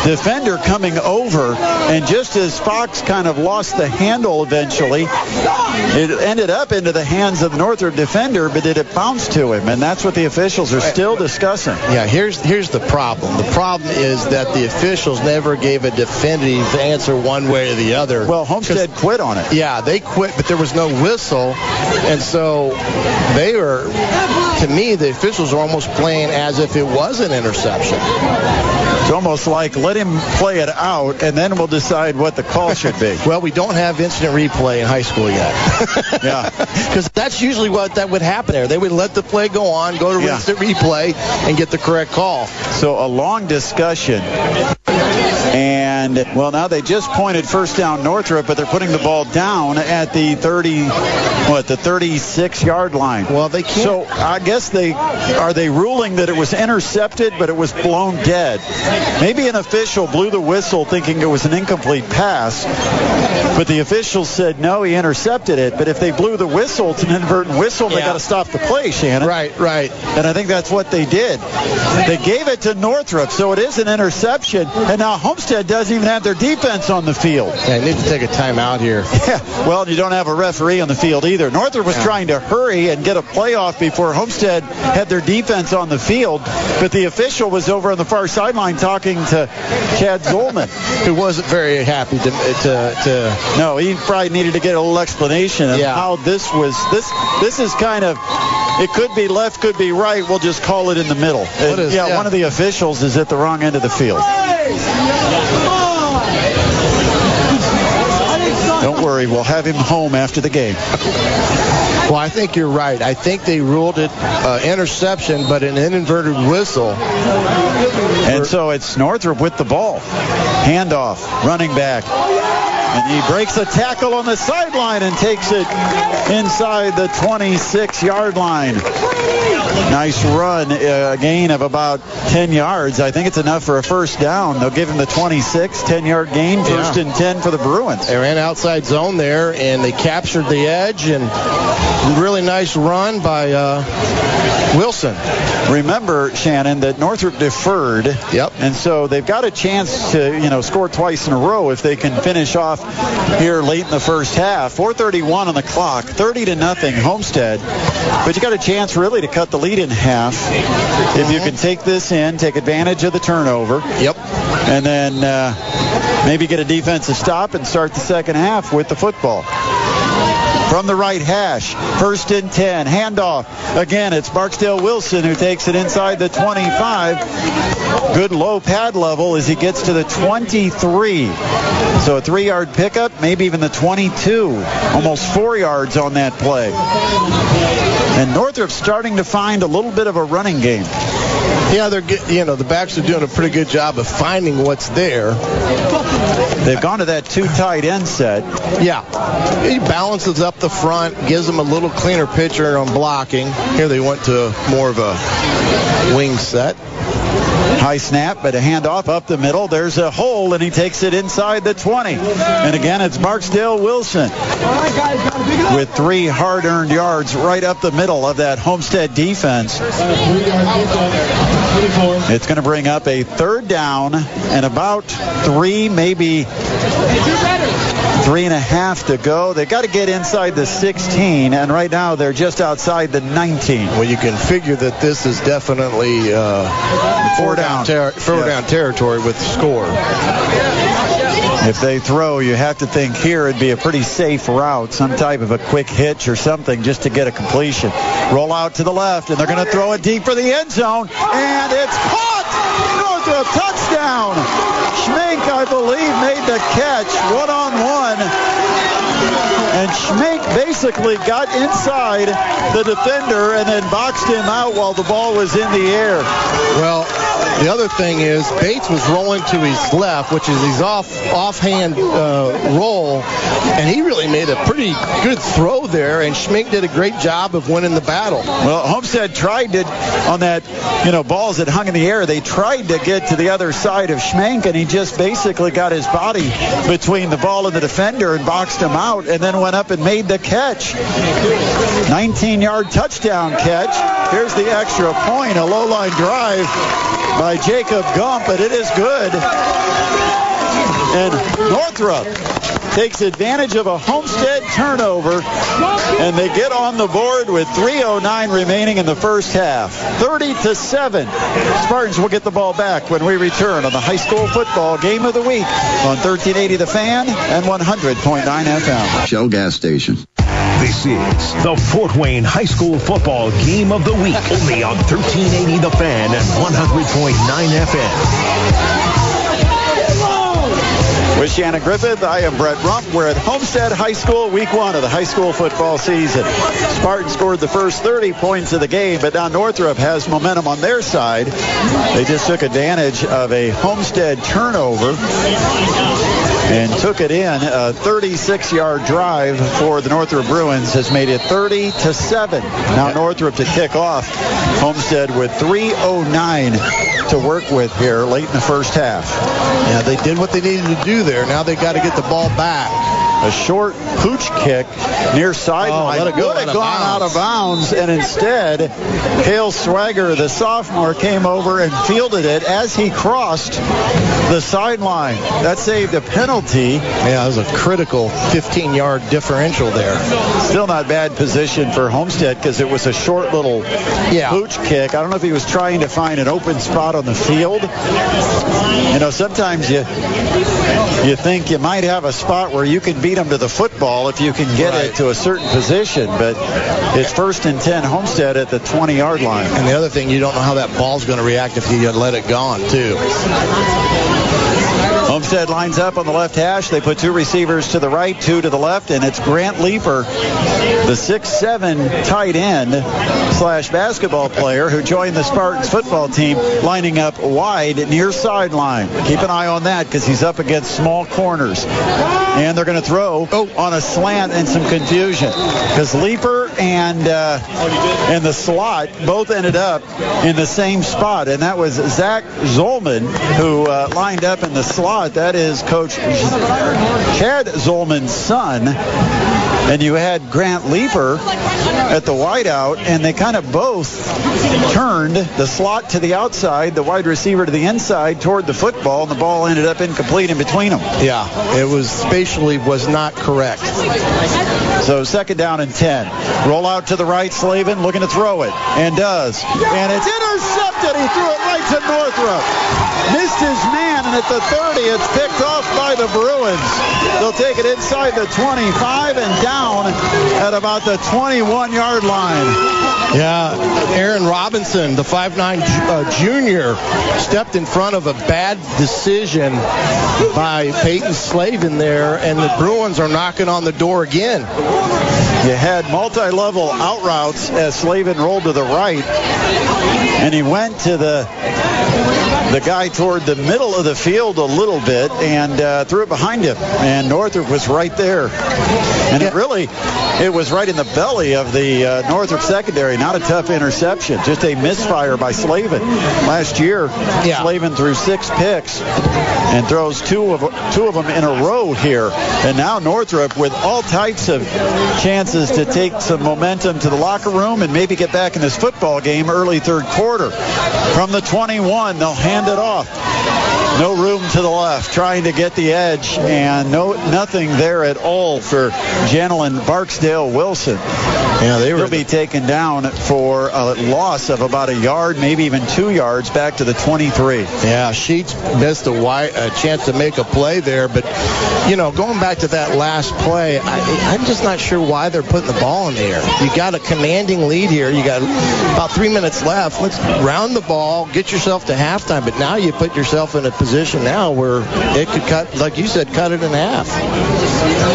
defender coming over, and just as Fox kind of lost the handle eventually, it ended up into the hands of the Northrop defender, but did it bounce to him? And that's what the officials are still discussing. Yeah, here's here's the problem. The problem is that the officials never gave a definitive answer one way or the other. Well, Homestead quit on it. Yeah, they quit, but there was no whistle, and so they were. To me, the officials are almost playing as if it was an interception. It's almost like let him play it out, and then we'll decide what the call should be. well, we don't have instant replay in high school yet. yeah, because that's usually what that would happen there. They would let the play go on, go to yeah. instant replay, and get the correct call. So a long discussion. And, well, now they just pointed first down Northrop, but they're putting the ball down at the 30, what, the 36-yard line. Well, they can't. So I guess they, are they ruling that it was intercepted, but it was blown dead? Maybe an official blew the whistle thinking it was an incomplete pass, but the official said, no, he intercepted it. But if they blew the whistle, it's an inadvertent whistle, yeah. they got to stop the play, Shannon. Right, right. And I think that's what they did. They gave it to Northrop, so it is an interception. And now Homestead doesn't even have their defense on the field. Yeah, they need to take a timeout here. Yeah, well, you don't have a referee on the field either. Northrop was yeah. trying to hurry and get a playoff before Homestead had their defense on the field, but the official was over on the far sideline talking to Chad Zolman, who wasn't very happy to, to, to no, he probably needed to get a little explanation of yeah. how this was. This this is kind of it could be left, could be right. We'll just call it in the middle. Is, yeah, yeah, one of the officials is at the wrong end of the field. Don't worry, we'll have him home after the game. Well, I think you're right. I think they ruled it uh, interception, but an inadvertent whistle. And so it's Northrop with the ball. Handoff, running back. And he breaks a tackle on the sideline and takes it inside the 26-yard line. Nice run, a gain of about 10 yards. I think it's enough for a first down. They'll give him the 26, 10-yard gain, first yeah. and 10 for the Bruins. They ran outside zone there, and they captured the edge, and really nice run by uh, Wilson. Remember, Shannon, that Northrop deferred. Yep. And so they've got a chance to, you know, score twice in a row if they can finish off off here late in the first half. 4:31 on the clock, 30 to nothing Homestead. But you got a chance really to cut the lead in half if you can take this in, take advantage of the turnover. Yep. And then uh, maybe get a defensive stop and start the second half with the football from the right hash. First and 10. Handoff. Again, it's Barksdale Wilson who takes it inside the 25. Good low pad level as he gets to the 23. So a three-yard pickup, maybe even the 22. Almost four yards on that play. And Northrop starting to find a little bit of a running game. Yeah, they're you know the backs are doing a pretty good job of finding what's there. They've gone to that two tight end set. Yeah, he balances up the front, gives them a little cleaner picture on blocking. Here they went to more of a wing set. High snap, but a handoff up the middle. There's a hole, and he takes it inside the 20. And again, it's Barksdale Wilson with three hard-earned yards right up the middle of that Homestead defense. It's going to bring up a third down and about three, maybe three and a half to go. They got to get inside the 16, and right now they're just outside the 19. Well, you can figure that this is definitely uh, four down, ter- four down territory with the score. If they throw, you have to think here it'd be a pretty safe route, some type of a quick hitch or something just to get a completion. Roll out to the left, and they're going to throw it deep for the end zone, and it's caught! Northrop touchdown! Schmink, I believe, made the catch one-on-one. And Schmink basically got inside the defender and then boxed him out while the ball was in the air. Well, the other thing is Bates was rolling to his left, which is his off offhand uh, roll, and he really made a pretty good throw there. And Schmink did a great job of winning the battle. Well, Homestead tried to on that, you know, balls that hung in the air. They tried to get to the other side of Schmink, and he just basically got his body between the ball and the defender and boxed him out, and then went up and made the catch. 19-yard touchdown catch. Here's the extra point, a low-line drive by Jacob Gump, but it is good. And Northrop takes advantage of a Homestead turnover, and they get on the board with 3.09 remaining in the first half. 30 to 7. Spartans will get the ball back when we return on the high school football game of the week on 1380 The Fan and 100.9 FM. Shell gas station. This is the Fort Wayne High School Football Game of the Week, only on 1380 The Fan and 100.9 FM. With Shannon Griffith, I am Brett Rump. We're at Homestead High School, week one of the high school football season. Spartan scored the first 30 points of the game, but now Northrop has momentum on their side. They just took advantage of a Homestead turnover and took it in. A 36-yard drive for the Northrop Bruins has made it 30 to 7. Now Northrop to kick off. Homestead with 309 to work with here late in the first half. Yeah, they did what they needed to do there. Now they got to get the ball back. A short pooch kick near sideline Oh, go would have gone out of bounds, and instead, Hale Swager, the sophomore, came over and fielded it as he crossed the sideline. That saved a penalty. Yeah, it was a critical 15-yard differential there. Still not bad position for Homestead because it was a short little Yeah. pooch kick. I don't know if he was trying to find an open spot on the field. You know, sometimes you you think you might have a spot where you can beat them to the football if you can get Right. it to a certain position, but it's first and 10 Homestead at the 20-yard line. And the other thing, you don't know how that ball's going to react if you let it gone, too. Homestead lines up on the left hash. They put two receivers to the right, two to the left, and it's Grant Leeper, the 6'7 tight end slash basketball player who joined the Spartans football team, lining up wide near sideline. Keep an eye on that because he's up against small corners. And they're going to throw on a slant and some confusion because Leeper and uh, and the slot both ended up in the same spot, and that was Zach Zolman who uh, lined up in the slot. That is Coach Chad Zolman's son. and you had Grant Leeper at the wideout, and they kind of both turned the slot to the outside, the wide receiver to the inside toward the football, and the ball ended up incomplete in between them. Yeah, it was spatially was not correct. So second down and 10. Roll out to the right, Slavin looking to throw it, and does. And it's intercepted. He threw it right to Northrop. Missed his man, and at the 30, it's picked off by the Bruins. They'll take it inside the 25 and down at about the 21-yard line. Yeah, Aaron Robinson, the 5'9 uh, junior, stepped in front of a bad decision by Peyton Slavin there, and the Bruins are knocking on the door again. You had multi-level out routes as Slavin rolled to the right, and he went to the the guy toward the middle of the field a little bit and uh, threw it behind him. And Northrop was right there. And it really, it was right in the belly of the uh, Northrop secondary. Not a tough interception, just a misfire by Slavin. Last year, Yeah. Slavin threw six picks and throws two of two of them in a row here. And now Northrop with all types of chances to take some momentum to the locker room and maybe get back in this football game early third quarter. From the 21, they'll hand it off. No room to the left, trying to get the edge, and no nothing there at all for Janelin Barksdale Wilson. Yeah, they were He'll be taken down for a loss of about a yard, maybe even two yards, back to the 23. Yeah, Sheets missed a, wide, a chance to make a play there, but you know, going back to that last play, I, I'm just not sure why they're putting the ball in the air. You got a commanding lead here. You got about three minutes left. Let's round the ball, get yourself to halftime. But now you put yourself in a position now where it could cut, like you said, cut it in half.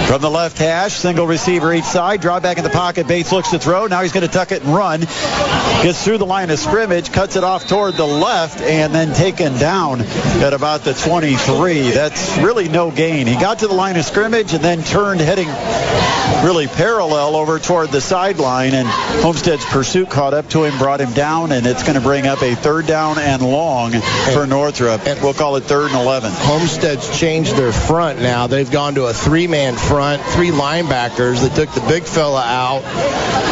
From the left hash, single receiver each side, draw back in the pocket. Bates looks to throw. Now he's going to tuck it and run. Gets through the line of scrimmage, cuts it off toward the left, and then taken down at about the 23. That's really no gain. He got to the line of scrimmage and then turned heading really parallel over toward the sideline, and Homestead's pursuit caught up to him, brought him down, and it's going to bring up a third down and long for Northrop. We'll call it third and 11. Homestead's changed their front now. They've gone to a three-man front, three linebackers. They took the big fella out,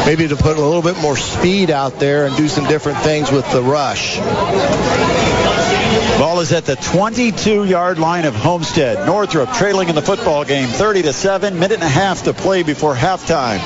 maybe to put a little bit more speed out there and do some different things with the rush. Ball is at the 22-yard line of Homestead. Northrop trailing in the football game, 30 to 7. Minute and a half to play before halftime.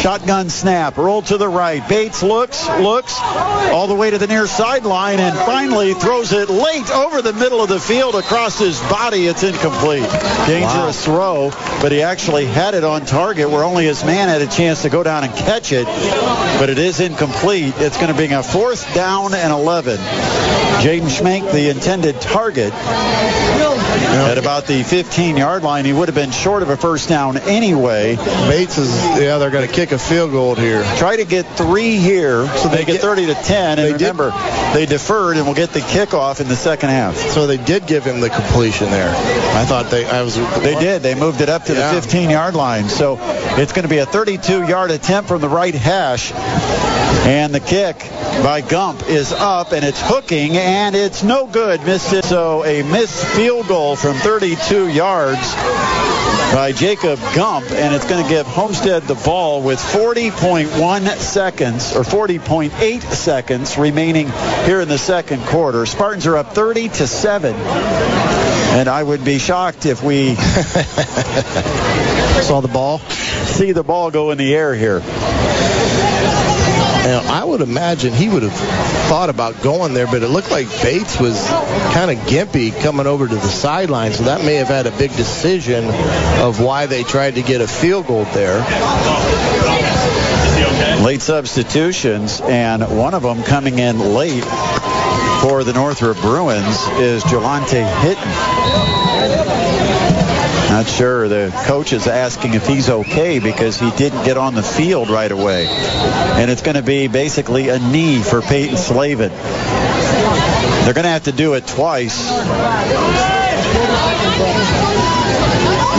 Shotgun snap, roll to the right. Bates looks, looks all the way to the near sideline, and finally throws it late over the middle of the field across his body. It's incomplete. Dangerous throw, but he actually had it on target where only his man had a chance to go down and catch it. But it is incomplete. It's going to be a fourth down and 11. Jaden Schmank, the intended target, at about the 15-yard line. He would have been short of a first down anyway. Bates is, yeah, they're going to kick a field goal here. Try to get three here so they, They get get- 30 to 10. they And did- remember, they deferred and will get the kickoff in the second half. So they did give him the completion there. I thought they, I was. They did. They moved it up to Yeah. the 15-yard line. So it's going to be a 32-yard attempt from the right hash. And the kick by Gump is up, and it's hooking, and it's no good. Missed it. So a missed field goal from 32 yards by Jacob Gump, and it's going to give Homestead the ball with 40.1 seconds or 40.8 seconds remaining here in the second quarter. Spartans are up 30 to 7. And I would be shocked if we Saw the ball. see the ball go in the air here. And I would imagine he would have thought about going there, but it looked like Bates was kind of gimpy coming over to the sideline, so that may have had a big decision of why they tried to get a field goal there. Late substitutions, and one of them coming in late for the Northrop Bruins is Jelante Hitton. Not sure. The coach is asking if he's okay because he didn't get on the field right away. And it's going to be basically a knee for Peyton Slavin. They're going to have to do it twice.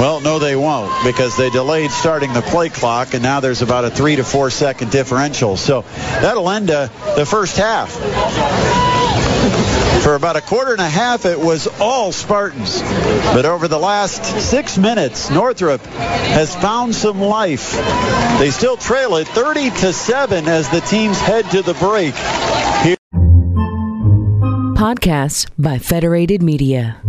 Well, no, they won't because they delayed starting the play clock, and now there's about a three to four second differential. So that'll end uh, the first half. For about a quarter and a half, it was all Spartans. But over the last six minutes, Northrop has found some life. They still trail it 30 to 7 as the teams head to the break. Podcasts by Federated Media.